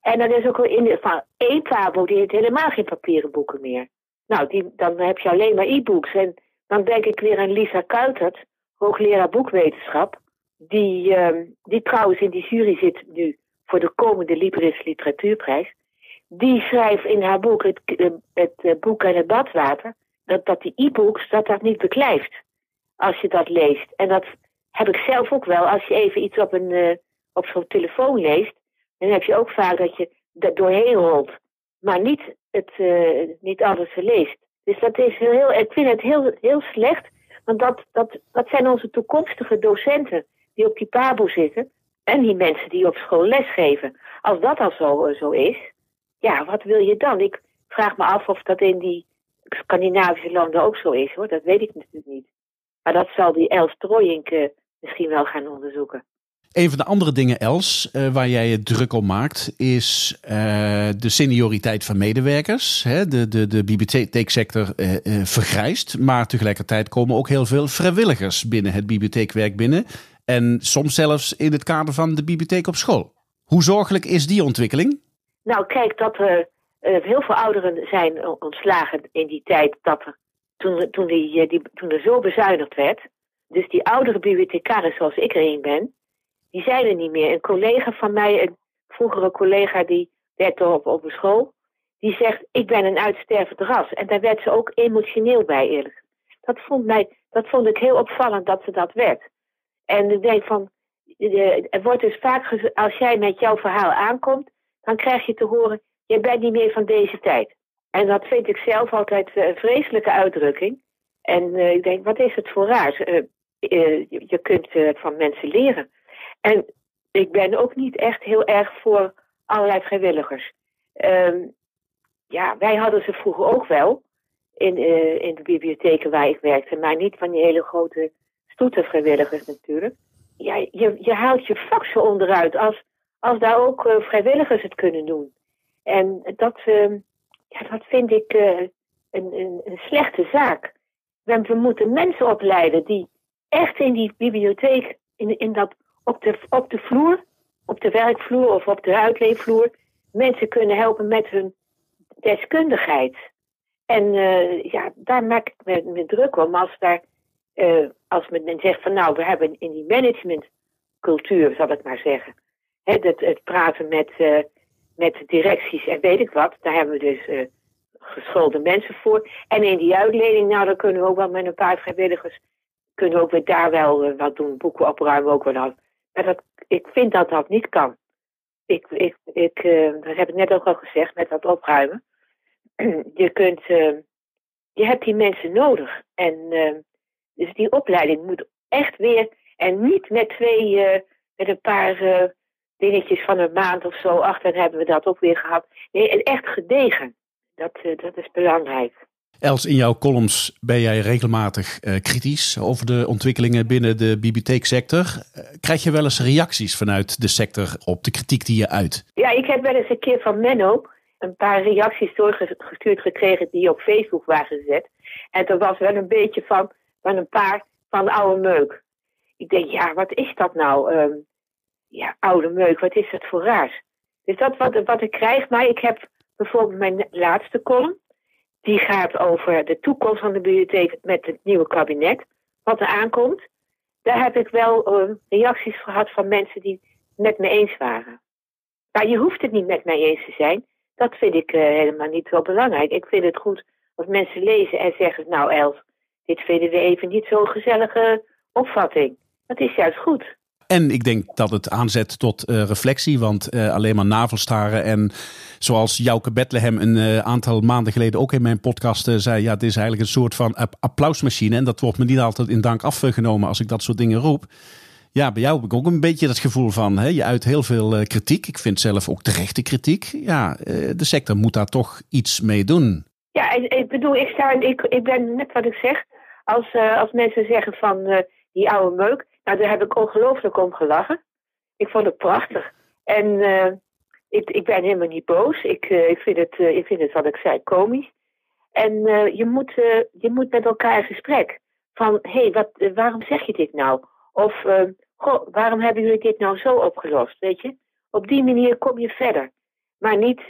En dan is ook al in de, van één Pabo, die heeft helemaal geen papieren boeken meer. Nou, die, dan heb je alleen maar e-books. En dan denk ik weer aan Lisa Kuitert, hoogleraar boekwetenschap. Die, uh, die trouwens in die jury zit nu voor de komende Libris Literatuurprijs die schrijft in haar boek, het, eh, het, eh, boek en het badwater, dat, dat die e-books, dat dat niet beklijft als je dat leest. En dat heb ik zelf ook wel. Als je even iets op, een, uh, op zo'n telefoon leest, dan heb je ook vaak dat je dat doorheen rolt, maar niet, het, niet alles leest. Dus dat is heel, ik vind het heel, heel slecht, want dat, dat, dat zijn onze toekomstige docenten die op die pabo zitten en die mensen die op school lesgeven. Als dat al zo, zo is, ja, wat wil je dan? Ik vraag me af of dat in die Scandinavische landen ook zo is, hoor. Dat weet ik natuurlijk niet. Maar dat zal die Els Trojink misschien wel gaan onderzoeken. Een van de andere dingen, Els, uh, waar jij je druk om maakt, is uh, de senioriteit van medewerkers. Hè? De, de, de bibliotheeksector vergrijst, maar tegelijkertijd komen ook heel veel vrijwilligers binnen het bibliotheekwerk binnen. En soms zelfs in het kader van de bibliotheek op school. Hoe zorgelijk is die ontwikkeling? Nou, kijk, dat er heel veel ouderen zijn ontslagen in die tijd dat er, toen, toen, die, die, toen er zo bezuinigd werd. Dus die oudere bibliothecaris zoals ik er een ben, die zijn er niet meer. Een collega van mij, een vroegere collega die werkte op, op een school, die zegt: Ik ben een uitstervend ras. En daar werd ze ook emotioneel bij, eerlijk. Dat vond, mij, dat vond ik heel opvallend dat ze dat werd. En ik denk van: er wordt dus vaak als jij met jouw verhaal aankomt, dan krijg je te horen: Je bent niet meer van deze tijd. En dat vind ik zelf altijd een vreselijke uitdrukking. En uh, ik denk: Wat is het voor raar? Uh, je kunt van mensen leren. En ik ben ook niet echt heel erg voor allerlei vrijwilligers. Um, ja, wij hadden ze vroeger ook wel in, in de bibliotheken waar ik werkte, maar niet van die hele grote stoete vrijwilligers natuurlijk. Ja, je, je haalt je vak zo onderuit als, als daar ook uh, vrijwilligers het kunnen doen. En dat, uh, ja, dat vind ik uh, een, een, slechte zaak. We, moeten mensen opleiden die echt in die bibliotheek, in, in dat op de, op de vloer, op de werkvloer of op de uitleefvloer, mensen kunnen helpen met hun deskundigheid. En uh, ja, daar maak ik me, druk om. Als, daar, als men zegt van nou, we hebben in die managementcultuur, zal ik maar zeggen, het, praten met, uh, met directies en weet ik wat, daar hebben we dus geschoolde mensen voor. En in die uitleding, nou, dan kunnen we ook wel met een paar vrijwilligers, kunnen we ook weer daar wel wat doen, boeken opruimen ook wel maar dat, ik vind dat dat niet kan. Ik, ik, ik, uh, dat heb ik net ook al gezegd met dat opruimen. (clears throat) je kunt, uh, je hebt die mensen nodig. En uh, dus die opleiding moet echt weer, en niet met twee, met een paar dingetjes van een maand of zo, ach, dan hebben we dat ook weer gehad. Nee, en echt gedegen. Dat, dat is belangrijk. Els, in jouw columns ben jij regelmatig uh, kritisch over de ontwikkelingen binnen de bibliotheeksector. Uh, krijg je wel eens reacties vanuit de sector op de kritiek die je uit? Ja, ik heb wel eens een keer van Menno een paar reacties doorgestuurd gekregen die op Facebook waren gezet. En er was wel een beetje van, van een paar van oude meuk. Ik denk, ja, wat is dat nou? Um, ja, oude meuk, wat is dat voor raars? Dus dat wat, wat ik krijg, maar ik heb bijvoorbeeld mijn laatste column die gaat over de toekomst van de bibliotheek met het nieuwe kabinet, wat er aankomt. Daar heb ik wel uh, reacties gehad van mensen die met me eens waren. Maar je hoeft het niet met mij eens te zijn. Dat vind ik uh, helemaal niet zo belangrijk. Ik vind het goed als mensen lezen en zeggen: Nou, Els, dit vinden we even niet zo'n gezellige opvatting. Dat is juist goed. En ik denk dat het aanzet tot uh, reflectie, want uh, alleen maar navelstaren. En zoals Jouke Bethlehem een uh, aantal maanden geleden ook in mijn podcast zei: ja, het is eigenlijk een soort van applausmachine. En dat wordt me niet altijd in dank afgenomen als ik dat soort dingen roep. Ja, bij jou heb ik ook een beetje dat gevoel van, hè, je uit heel veel kritiek. Ik vind zelf ook terechte kritiek. Ja, de sector moet daar toch iets mee doen. Ja, ik bedoel, ik, sta, ik, ik ben net wat ik zeg. Als, als mensen zeggen van die oude meuk nou, daar heb ik ongelooflijk om gelachen. Ik vond het prachtig. En uh, ik, ik ben helemaal niet boos. Ik, uh, ik, vind, het, uh, ik vind het, wat ik zei, komisch. En je, moet, je moet met elkaar in gesprek. Van, hé, hey, waarom zeg je dit nou? Of, waarom hebben jullie dit nou zo opgelost? Weet je? Op die manier kom je verder. Maar niet,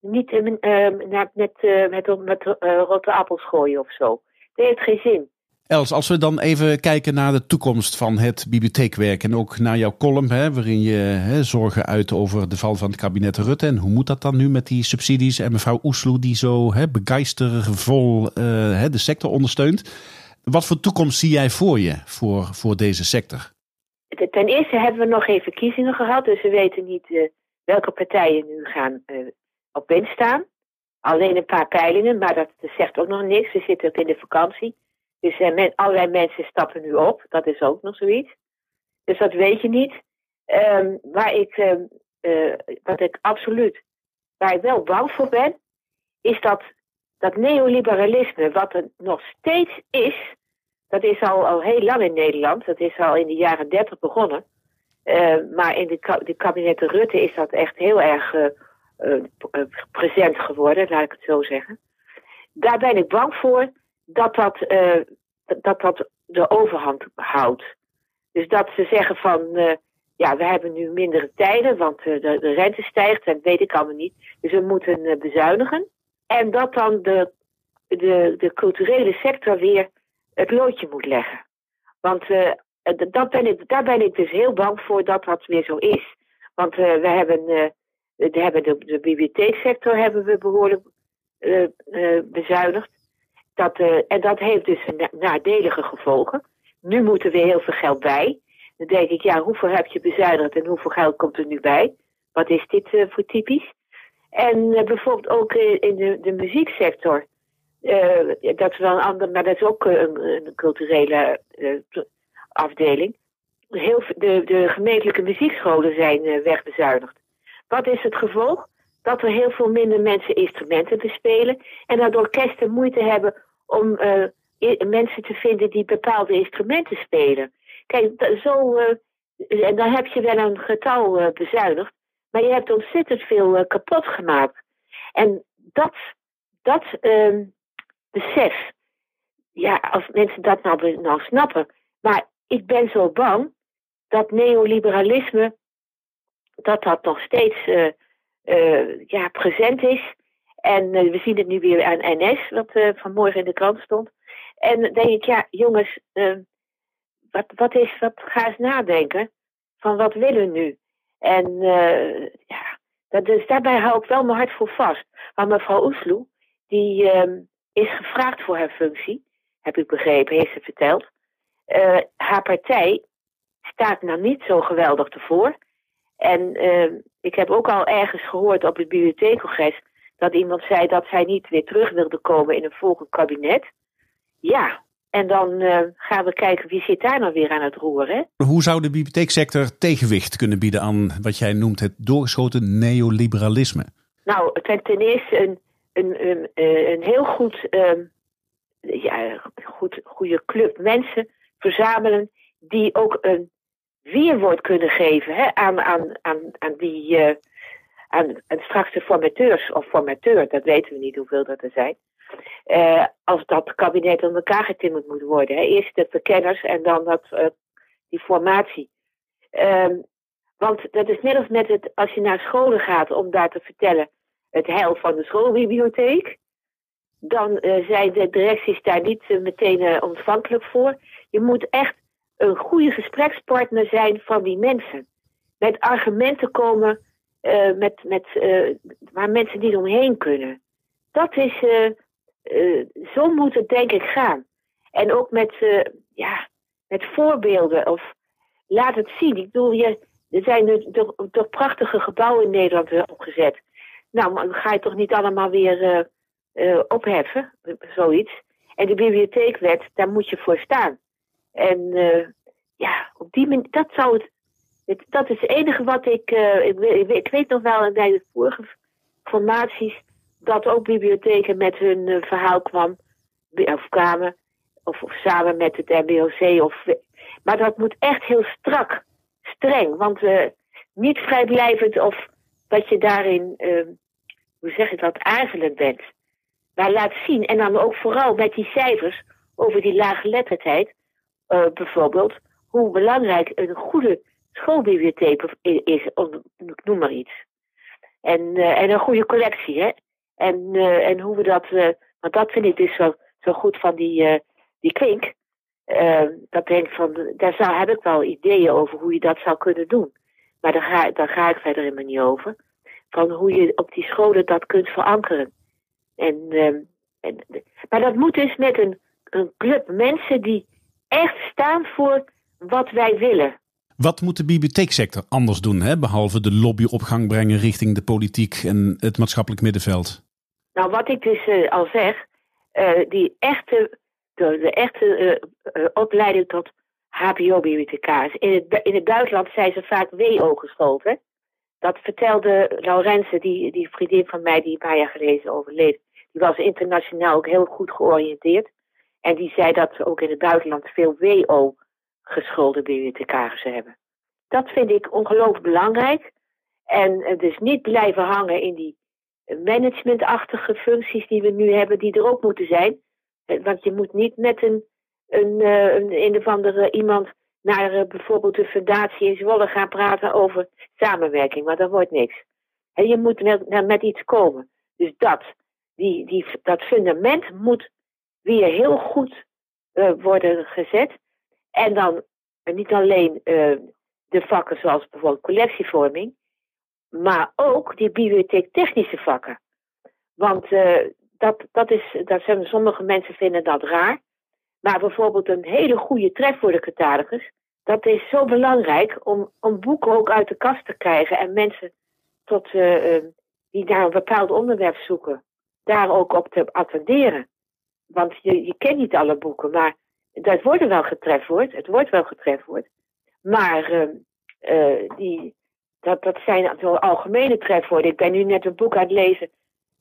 niet met, met, met, met rotte appels gooien of zo. Dat heeft geen zin. Els, als we dan even kijken naar de toekomst van het bibliotheekwerk en ook naar jouw column, hè, waarin je hè, zorgen uit over de val van het kabinet Rutte. En hoe moet dat dan nu met die subsidies en mevrouw Oesloe die zo hè, begeistervol hè, de sector ondersteunt. Wat voor toekomst zie jij voor je, voor, voor deze sector? Ten eerste hebben we nog geen verkiezingen gehad, dus we weten niet uh, welke partijen nu gaan uh, op winst staan. Alleen een paar peilingen, maar dat zegt ook nog niks. We zitten ook in de vakantie. Dus uh, allerlei mensen stappen nu op. Dat is ook nog zoiets. Dus dat weet je niet. Um, waar ik, um, uh, wat ik absoluut, waar ik wel bang voor ben, is dat, dat neoliberalisme, wat er nog steeds is, dat is al, al heel lang in Nederland, dat is al in de jaren dertig begonnen. maar in de, de kabinetten Rutte is dat echt heel erg present geworden, laat ik het zo zeggen. Daar ben ik bang voor dat dat, dat, dat de overhand houdt. Dus dat ze zeggen van, ja, we hebben nu mindere tijden, want de, de rente stijgt en weet ik allemaal niet. Dus we moeten bezuinigen. En dat dan de, de, de culturele sector weer het loodje moet leggen. Want dat ben ik, daar ben ik dus heel bang voor dat dat weer zo is. Want we hebben, we hebben de, de bibliotheeksector hebben we behoorlijk bezuinigd. Dat, en dat heeft dus nadelige gevolgen. Nu moet er weer heel veel geld bij. Dan denk ik, ja, hoeveel heb je bezuinigd en hoeveel geld komt er nu bij? Wat is dit voor typisch? En bijvoorbeeld ook in de, de muzieksector dat is wel een ander, maar dat is ook een, een culturele afdeling. Heel, de, de gemeentelijke muziekscholen zijn wegbezuinigd. Wat is het gevolg? Dat er heel veel minder mensen instrumenten bespelen en dat orkesten moeite hebben om mensen te vinden die bepaalde instrumenten spelen. Kijk, zo, en dan heb je wel een getal bezuinigd, maar je hebt ontzettend veel kapot gemaakt. En dat, dat ehm, besef. Ja, als mensen dat nou, nou snappen. Maar ik ben zo bang dat neoliberalisme, dat dat nog steeds ja, present is. En uh, we zien het nu weer aan NS, wat vanmorgen in de krant stond. En dan denk ik, ja, jongens, wat, wat is, wat, ga eens nadenken van wat willen we nu? En ja, dat, dus daarbij hou ik wel mijn hart voor vast. Maar mevrouw Oesloe, die, ehm, is gevraagd voor haar functie, heb ik begrepen, heeft ze verteld. Uh, haar partij staat nou niet zo geweldig ervoor. En uh, ik heb ook al ergens gehoord op het bibliotheekcongres dat iemand zei dat zij niet weer terug wilde komen in een volgend kabinet. Ja, en dan uh, gaan we kijken wie zit daar nou weer aan het roer. Hè? Hoe zou de bibliotheeksector tegenwicht kunnen bieden aan wat jij noemt het doorgeschoten neoliberalisme? Nou, ten eerste een een, een, eh, een heel goed, um, ja, goed, goede club mensen verzamelen die ook een weerwoord kunnen geven hè, aan, aan, aan, aan die. Uh, aan, straks de formateurs of formateur, dat weten we niet hoeveel dat er zijn. Uh, als dat kabinet aan elkaar getimmerd moet worden. Hè. Eerst de verkenners en dan dat, uh, die formatie. Um, want dat is net als met het, als je naar scholen gaat om daar te vertellen het heil van de schoolbibliotheek. Dan zijn de directies daar niet meteen ontvankelijk voor. Je moet echt een goede gesprekspartner zijn van die mensen. Met argumenten komen met, met, waar mensen niet omheen kunnen. Dat is, zo moet het denk ik gaan. En ook met, ja, met voorbeelden of laat het zien. Ik bedoel, je, er zijn toch prachtige gebouwen in Nederland opgezet. Nou, dan ga je toch niet allemaal weer opheffen, zoiets. En de bibliotheekwet, daar moet je voor staan. En uh, ja, op die manier, dat zou het, het, dat is het enige wat ik, ik, ik, weet nog wel bij de vorige formaties, dat ook bibliotheken met hun verhaal kwam, of kwamen, of, samen met het MBOC. Of, maar dat moet echt heel strak, streng, want niet vrijblijvend of dat je daarin hoe zeg ik dat, aarzelend bent. Maar laat zien, en dan ook vooral met die cijfers over die laaggeletterdheid, uh, bijvoorbeeld, hoe belangrijk een goede schoolbibliotheek is, ik noem maar iets. En, uh, en een goede collectie, hè. En, uh, en hoe we dat, want dat vind ik dus zo, zo goed van die, die klink. dat denk van, daar zou, heb ik wel ideeën over hoe je dat zou kunnen doen. Maar daar ga, daar ga ik verder helemaal niet over van hoe je op die scholen dat kunt verankeren. En, uh, en, maar dat moet dus met een, een club mensen die echt staan voor wat wij willen. Wat moet de bibliotheeksector anders doen, hè? behalve de lobby op gang brengen richting de politiek en het maatschappelijk middenveld? Nou, wat ik dus uh, al zeg, uh, die echte, de, de echte uh, opleiding tot HBO-bibliothecaris. In het, in het buitenland zijn ze vaak WO geschoold, dat vertelde Laurence, die, die vriendin van mij die een paar jaar geleden overleed. Die was internationaal ook heel goed georiënteerd. En die zei dat ze ook in het buitenland veel WO geschoolde bibliothecarissen hebben. dat vind ik ongelooflijk belangrijk. En dus niet blijven hangen in die managementachtige functies die we nu hebben, die er ook moeten zijn. Want je moet niet met een, een, een, een of andere iemand naar bijvoorbeeld de fundatie in Zwolle gaan praten over samenwerking, maar dat wordt niks. En je moet met, met iets komen. Dus dat, die, die, dat fundament moet weer heel goed uh, worden gezet. En dan niet alleen uh, de vakken zoals bijvoorbeeld collectievorming, maar ook die bibliotheektechnische vakken. Want dat, dat is, dat zijn, sommige mensen vinden dat raar. Maar bijvoorbeeld een hele goede trefwoordencatalogus, dat is zo belangrijk om, om boeken ook uit de kast te krijgen en mensen tot, die naar een bepaald onderwerp zoeken, daar ook op te attenderen. Want je, kent niet alle boeken, maar dat wordt wel getrefwoord. Het wordt wel getrefwoord. Maar uh, die, dat, dat zijn zo algemene trefwoorden. Ik ben nu net een boek aan het lezen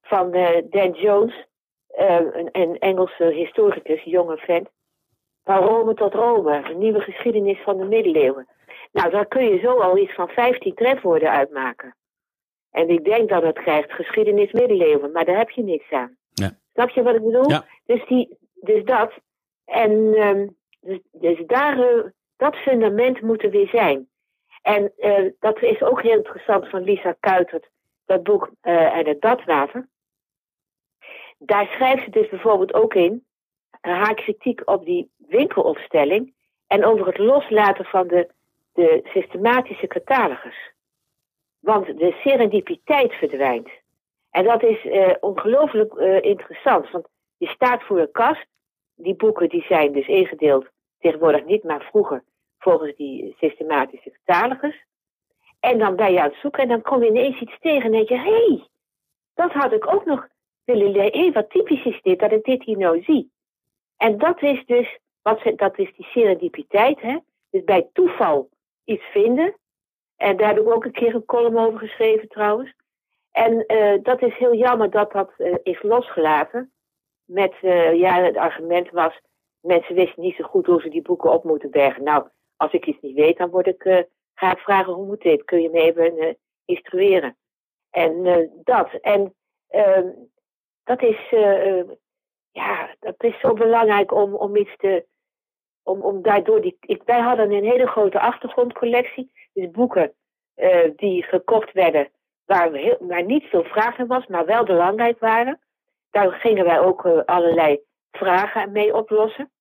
van uh, Dan Jones, een, een, Engelse historicus, jonge vent. Van Rome tot Rome, een nieuwe geschiedenis van de middeleeuwen. Nou, daar kun je zo al iets van 15 trefwoorden uitmaken. En ik denk dat het krijgt geschiedenis middeleeuwen, maar daar heb je niks aan. Ja. Snap je wat ik bedoel? Ja. Dus, die, dus dat. En um, dus, dus daar, uh, dat fundament moet er weer zijn. En uh, dat is ook heel interessant van Lisa Kuitert, dat boek uh, en het badwater. Daar schrijft ze dus bijvoorbeeld ook in haar kritiek op die winkelopstelling en over het loslaten van de, de systematische catalogus. Want de serendipiteit verdwijnt. En dat is uh, ongelooflijk uh, interessant. Want je staat voor een kast. Die boeken die zijn dus ingedeeld tegenwoordig niet, maar vroeger volgens die systematische catalogus. En dan ben je aan het zoeken en dan kom je ineens iets tegen en denk je, hé, hey, dat had ik ook nog willen lezen. Hé, wat typisch is dit, dat ik dit hier nou zie. En dat is dus, wat, dat is die serendipiteit, hè. Dus bij toeval iets vinden. En daar heb ik ook een keer een column over geschreven trouwens. En uh, dat is heel jammer dat dat uh, is losgelaten. Met, uh, ja, het argument was, mensen wisten niet zo goed hoe ze die boeken op moeten bergen. Nou, als ik iets niet weet, dan word ik, ga ik vragen hoe moet dit? Kun je me even instrueren? En dat. En ehm, dat is, ja, dat is zo belangrijk om, om iets te, om, om daardoor die, ik, wij hadden een hele grote achtergrondcollectie. Dus boeken die gekocht werden waar, heel, niet veel vraag in was, maar wel belangrijk waren. Daar gingen wij ook uh, allerlei vragen mee oplossen.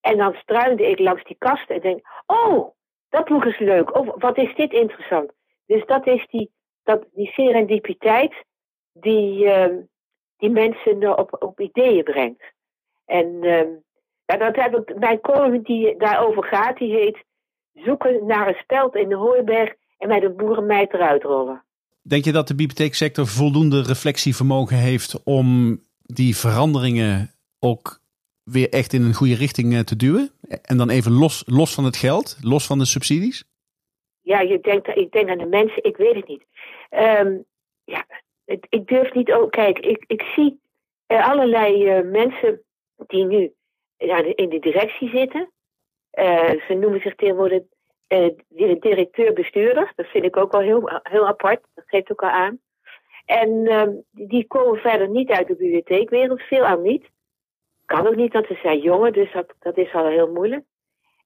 En dan struinde ik langs die kasten en denk, oh, dat boek is leuk. Oh, wat is dit interessant. Dus dat is die, dat, die serendipiteit die, uh, die mensen op, op ideeën brengt. En ja, dat heb ik, mijn column die daarover gaat, die heet Zoeken naar een speld in de hooiberg en met de boerenmeid eruit rollen. Denk je dat de bibliotheeksector voldoende reflectievermogen heeft om die veranderingen ook weer echt in een goede richting eh, te duwen? En dan even los, los van het geld, los van de subsidies? Ja, je denkt, ik denk aan de mensen, ik weet het niet. Um, ja, ik durf niet ook. Kijk, ik, ik zie allerlei uh, mensen die nu in de directie zitten. Ze noemen zich tegenwoordig directeur-bestuurder. Dat vind ik ook wel heel, heel apart. Dat geeft ook al aan. En uh, die komen verder niet uit de bibliotheekwereld, veel aan niet. Kan ook niet, want ze zijn jonger, dus dat, dat is al heel moeilijk.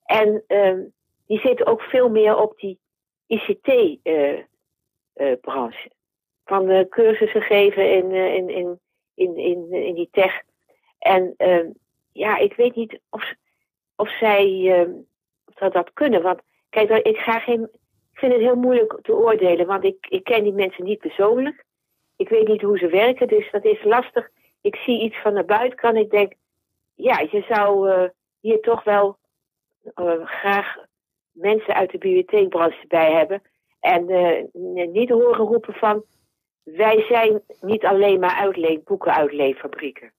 En ehm, die zitten ook veel meer op die ICT-branche. Eh, Van cursussen geven in, in, in, in, in, in die tech. En ehm, ja, ik weet niet of, of zij uh, of dat, dat kunnen. Want ik ga geen. Ik vind het heel moeilijk te oordelen, want ik, ik ken die mensen niet persoonlijk. Ik weet niet hoe ze werken, dus dat is lastig. Ik zie iets van de buitenkant. Ik denk, ja, je zou uh, hier toch wel uh, graag mensen uit de bibliotheekbranche bij hebben. En uh, niet horen roepen van, wij zijn niet alleen maar uitleen, boekenuitleeffabrieken.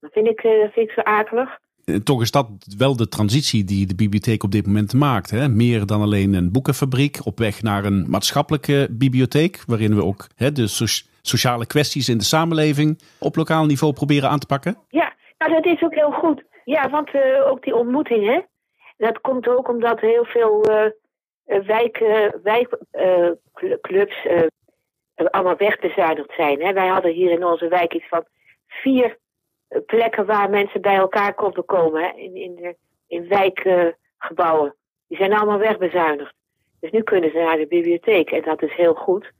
Dat vind ik, uh, vind ik zo akelig. Eh, toch is dat wel de transitie die de bibliotheek op dit moment maakt. Hè? Meer dan alleen een boekenfabriek op weg naar een maatschappelijke bibliotheek. Waarin we ook hè, de sociale kwesties in de samenleving op lokaal niveau proberen aan te pakken. Ja, nou dat is ook heel goed. Ja, want uh, ook die ontmoeting, hè. Dat komt ook omdat heel veel wijk, wijkclubs allemaal wegbezuinigd zijn. Hè. Wij hadden hier in onze wijk iets van vier plekken waar mensen bij elkaar konden komen. In, in, de, in wijkgebouwen. Die zijn allemaal wegbezuinigd. Dus nu kunnen ze naar de bibliotheek en dat is heel goed.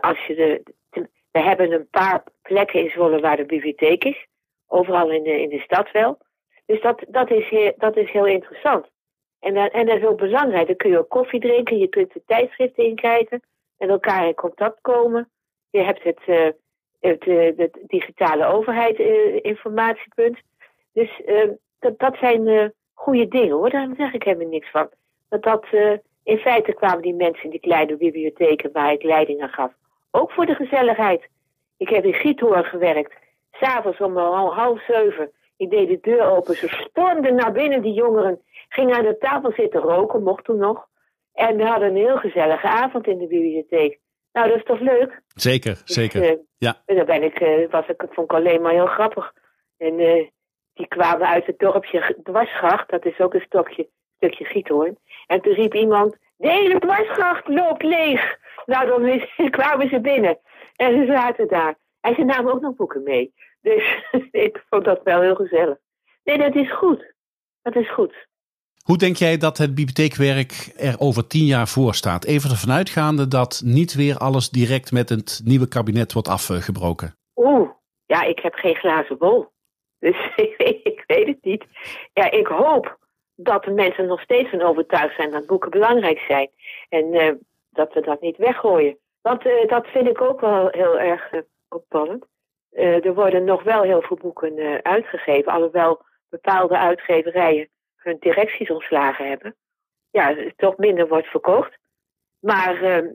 als je de, we hebben een paar plekken in Zwolle waar de bibliotheek is. Overal in de, in de stad wel. Dus dat, dat, is, heel, dat is heel interessant. En, en dat is ook belangrijk. Dan kun je ook koffie drinken. Je kunt de tijdschriften inkijken. Met elkaar in contact komen. Je hebt het, uh, het, uh, digitale overheid uh, informatiepunt. Dus dat, dat zijn goede dingen hoor. Daar zeg ik helemaal niks van. Dat dat, in feite kwamen die mensen in die kleine bibliotheken waar ik leidingen gaf. Ook voor de gezelligheid. Ik heb in Giethoorn gewerkt. S'avonds om half zeven. Ik deed de deur open. Ze stormden naar binnen, die jongeren. Gingen aan de tafel zitten roken, mocht toen nog. En we hadden een heel gezellige avond in de bibliotheek. Nou, dat is toch leuk? Zeker, dus, zeker. Uh, ja. daar ben ik, uh, was ik, vond ik alleen maar heel grappig. En uh, die kwamen uit het dorpje Dwarsgracht. Dat is ook een stokje, stukje Giethoorn. En toen riep iemand, de hele Dwarsgracht loopt leeg. Nou, dan (laughs) kwamen ze binnen. En ze zaten daar. En ze namen ook nog boeken mee. Dus (laughs) ik vond dat wel heel gezellig. Nee, dat is goed. Dat is goed. Hoe denk jij dat het bibliotheekwerk er over tien jaar voor staat? Even ervan uitgaande dat niet weer alles direct met het nieuwe kabinet wordt afgebroken. Oeh, ja, ik heb geen glazen bol. Dus (laughs) ik weet het niet. Ja, ik hoop dat de mensen nog steeds van overtuigd zijn dat boeken belangrijk zijn. En uh, dat we dat niet weggooien. Want uh, dat vind ik ook wel heel erg uh, opvallend. Er worden nog wel heel veel boeken uitgegeven, alhoewel bepaalde uitgeverijen hun directies ontslagen hebben. Ja, toch minder wordt verkocht. Maar ehm,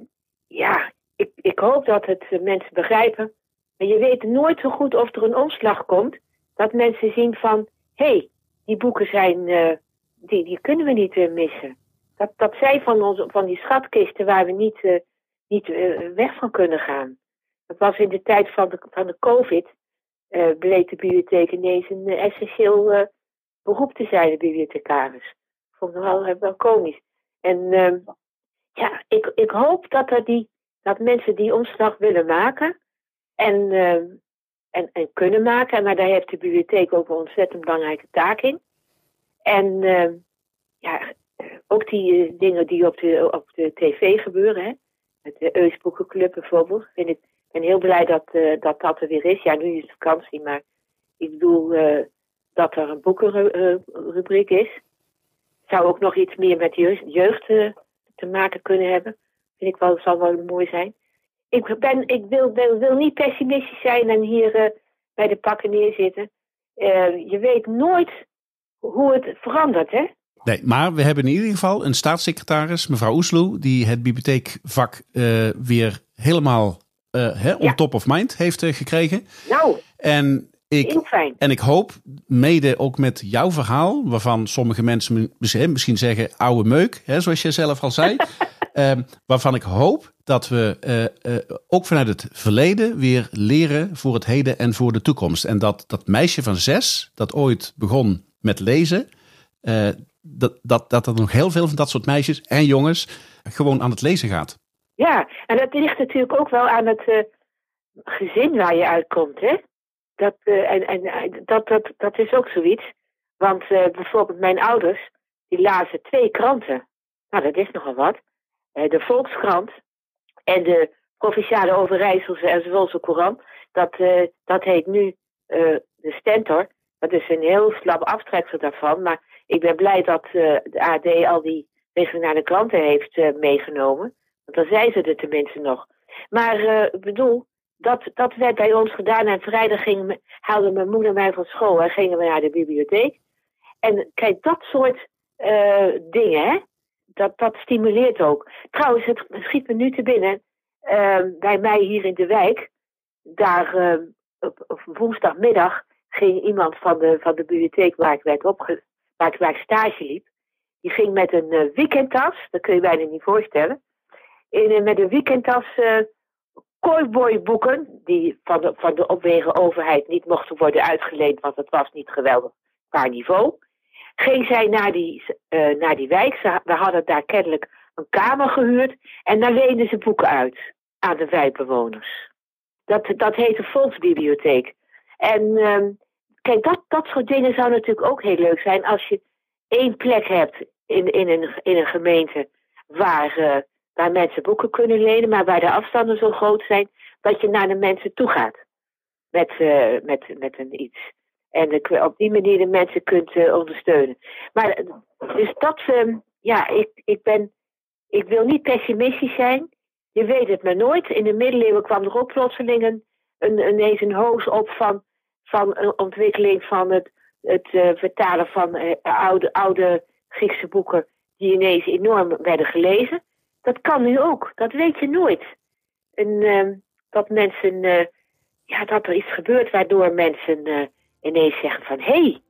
ja, ik, ik hoop dat het mensen begrijpen. Maar je weet nooit zo goed of er een omslag komt. Dat mensen zien van, hé, hey, die boeken zijn, die, die kunnen we niet missen. Dat, dat zij van, ons, van die schatkisten waar we niet, niet weg van kunnen gaan. Dat was in de tijd van de, van de COVID, bleek de bibliotheek ineens een essentieel beroep te zijn, de bibliothecaris. Vond ik wel, wel komisch. En ehm, ja, ik, ik hoop dat, er die, dat mensen die omslag willen maken en, ehm, en, en kunnen maken. Maar daar heeft de bibliotheek ook een ontzettend belangrijke taak in. En ehm, ja, ook die uh, dingen die op de, op de tv gebeuren, hè? met de Eusboekenclub bijvoorbeeld. Vind ik ben heel blij dat, dat dat er weer is. Ja, nu is het vakantie, maar ik bedoel dat er een boekenrubriek is. Zou ook nog iets meer met jeugd, jeugd te maken kunnen hebben. Vind ik wel, zal wel mooi zijn. Ik, ben, ik wil, wil, wil niet pessimistisch zijn en hier bij de pakken neerzitten. je weet nooit hoe het verandert, hè? Nee, maar we hebben in ieder geval een staatssecretaris, mevrouw Oesloe, die het bibliotheekvak uh, weer helemaal uh, hè, on top of mind heeft gekregen. Nou, en ik, en ik hoop, mede ook met jouw verhaal, waarvan sommige mensen misschien zeggen oude meuk, hè, zoals je zelf al zei. uh, (laughs) waarvan ik hoop dat we ook vanuit het verleden weer leren voor het heden en voor de toekomst. En dat dat meisje van zes, dat ooit begon met lezen, dat, dat, dat er nog heel veel van dat soort meisjes en jongens gewoon aan het lezen gaat. Ja, en dat ligt natuurlijk ook wel aan het uh, gezin waar je uitkomt. Hè? Dat, uh, en, en dat, dat, dat is ook zoiets. Want uh, bijvoorbeeld mijn ouders, die lazen twee kranten. Nou, dat is nogal wat. de Volkskrant en de Provinciale Overijsselse en Zwolse Courant. Dat, dat heet nu de Stentor. Dat is een heel slap aftreksel daarvan. Maar ik ben blij dat de AD al die regionale kranten heeft meegenomen. Want dan zijn ze er tenminste nog. Maar ik bedoel, dat, dat werd bij ons gedaan. En vrijdag gingen, haalde mijn moeder mij van school en gingen we naar de bibliotheek. En kijk, dat soort dingen, hè, dat, dat stimuleert ook. Trouwens, het schiet me nu te binnen. Ehm, bij mij hier in de wijk, daar op, op woensdagmiddag ging iemand van de, van de bibliotheek waar ik werd opge, waar ik, stage liep, die ging met een uh, weekendtas, dat kun je bijna niet voorstellen, in, met een weekendtas uh, cowboyboeken, die van de, van de opwegen overheid niet mochten worden uitgeleend, want het was niet geweldig qua niveau, ging zij naar die, naar die wijk. we hadden daar kennelijk een kamer gehuurd en daar leenden ze boeken uit aan de wijkbewoners. Dat, dat heet de Volksbibliotheek. En ehm, kijk, dat, dat soort dingen zou natuurlijk ook heel leuk zijn als je één plek hebt in, in, een, in een gemeente waar, uh, waar mensen boeken kunnen lenen, maar waar de afstanden zo groot zijn dat je naar de mensen toe gaat met, uh, met, met een iets. En op die manier de mensen kunt uh, ondersteunen. Maar dus dat, uh, ja, ik, ik ben, ik wil niet pessimistisch zijn. Je weet het maar nooit. In de middeleeuwen kwam er ook plotseling een, een, ineens een hoos op van, van een ontwikkeling van het, het uh, vertalen van oude, oude Griekse boeken die ineens enorm werden gelezen. Dat kan nu ook, dat weet je nooit. En ehm, dat mensen, ja, dat er iets gebeurt waardoor mensen ineens zeggen van hé, hey,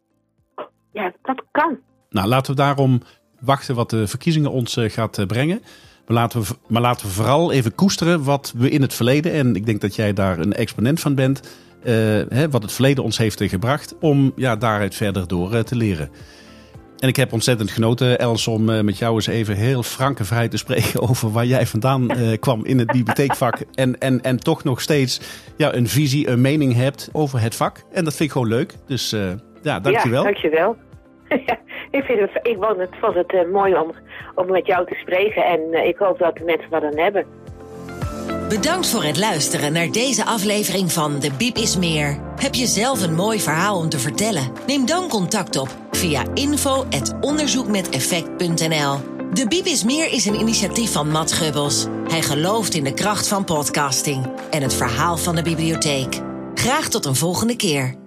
ja, dat kan. Nou, laten we daarom wachten wat de verkiezingen ons eh, gaat eh, brengen. Maar laten, we, maar laten we vooral even koesteren wat we in het verleden, en ik denk dat jij daar een exponent van bent, hè, wat het verleden ons heeft gebracht, om ja, daaruit verder door te leren. En ik heb ontzettend genoten, Els, om met jou eens even heel frank en vrij te spreken (laughs) over waar jij vandaan kwam in het bibliotheekvak. (laughs) En, en, en toch nog steeds ja, een visie, een mening hebt over het vak. En dat vind ik gewoon leuk. Dus ja, dankjewel. Ja, dankjewel. (laughs) ik, vind het, ik vond het, vond het uh, mooi om, om met jou te spreken en uh, ik hoop dat de mensen wat aan hebben. Bedankt voor het luisteren naar deze aflevering van De Biep is Meer. Heb je zelf een mooi verhaal om te vertellen? Neem dan contact op via info.onderzoekmeteffect.nl. De Biep is Meer is een initiatief van Matt Gubbels. Hij gelooft in de kracht van podcasting en het verhaal van de bibliotheek. Graag tot een volgende keer.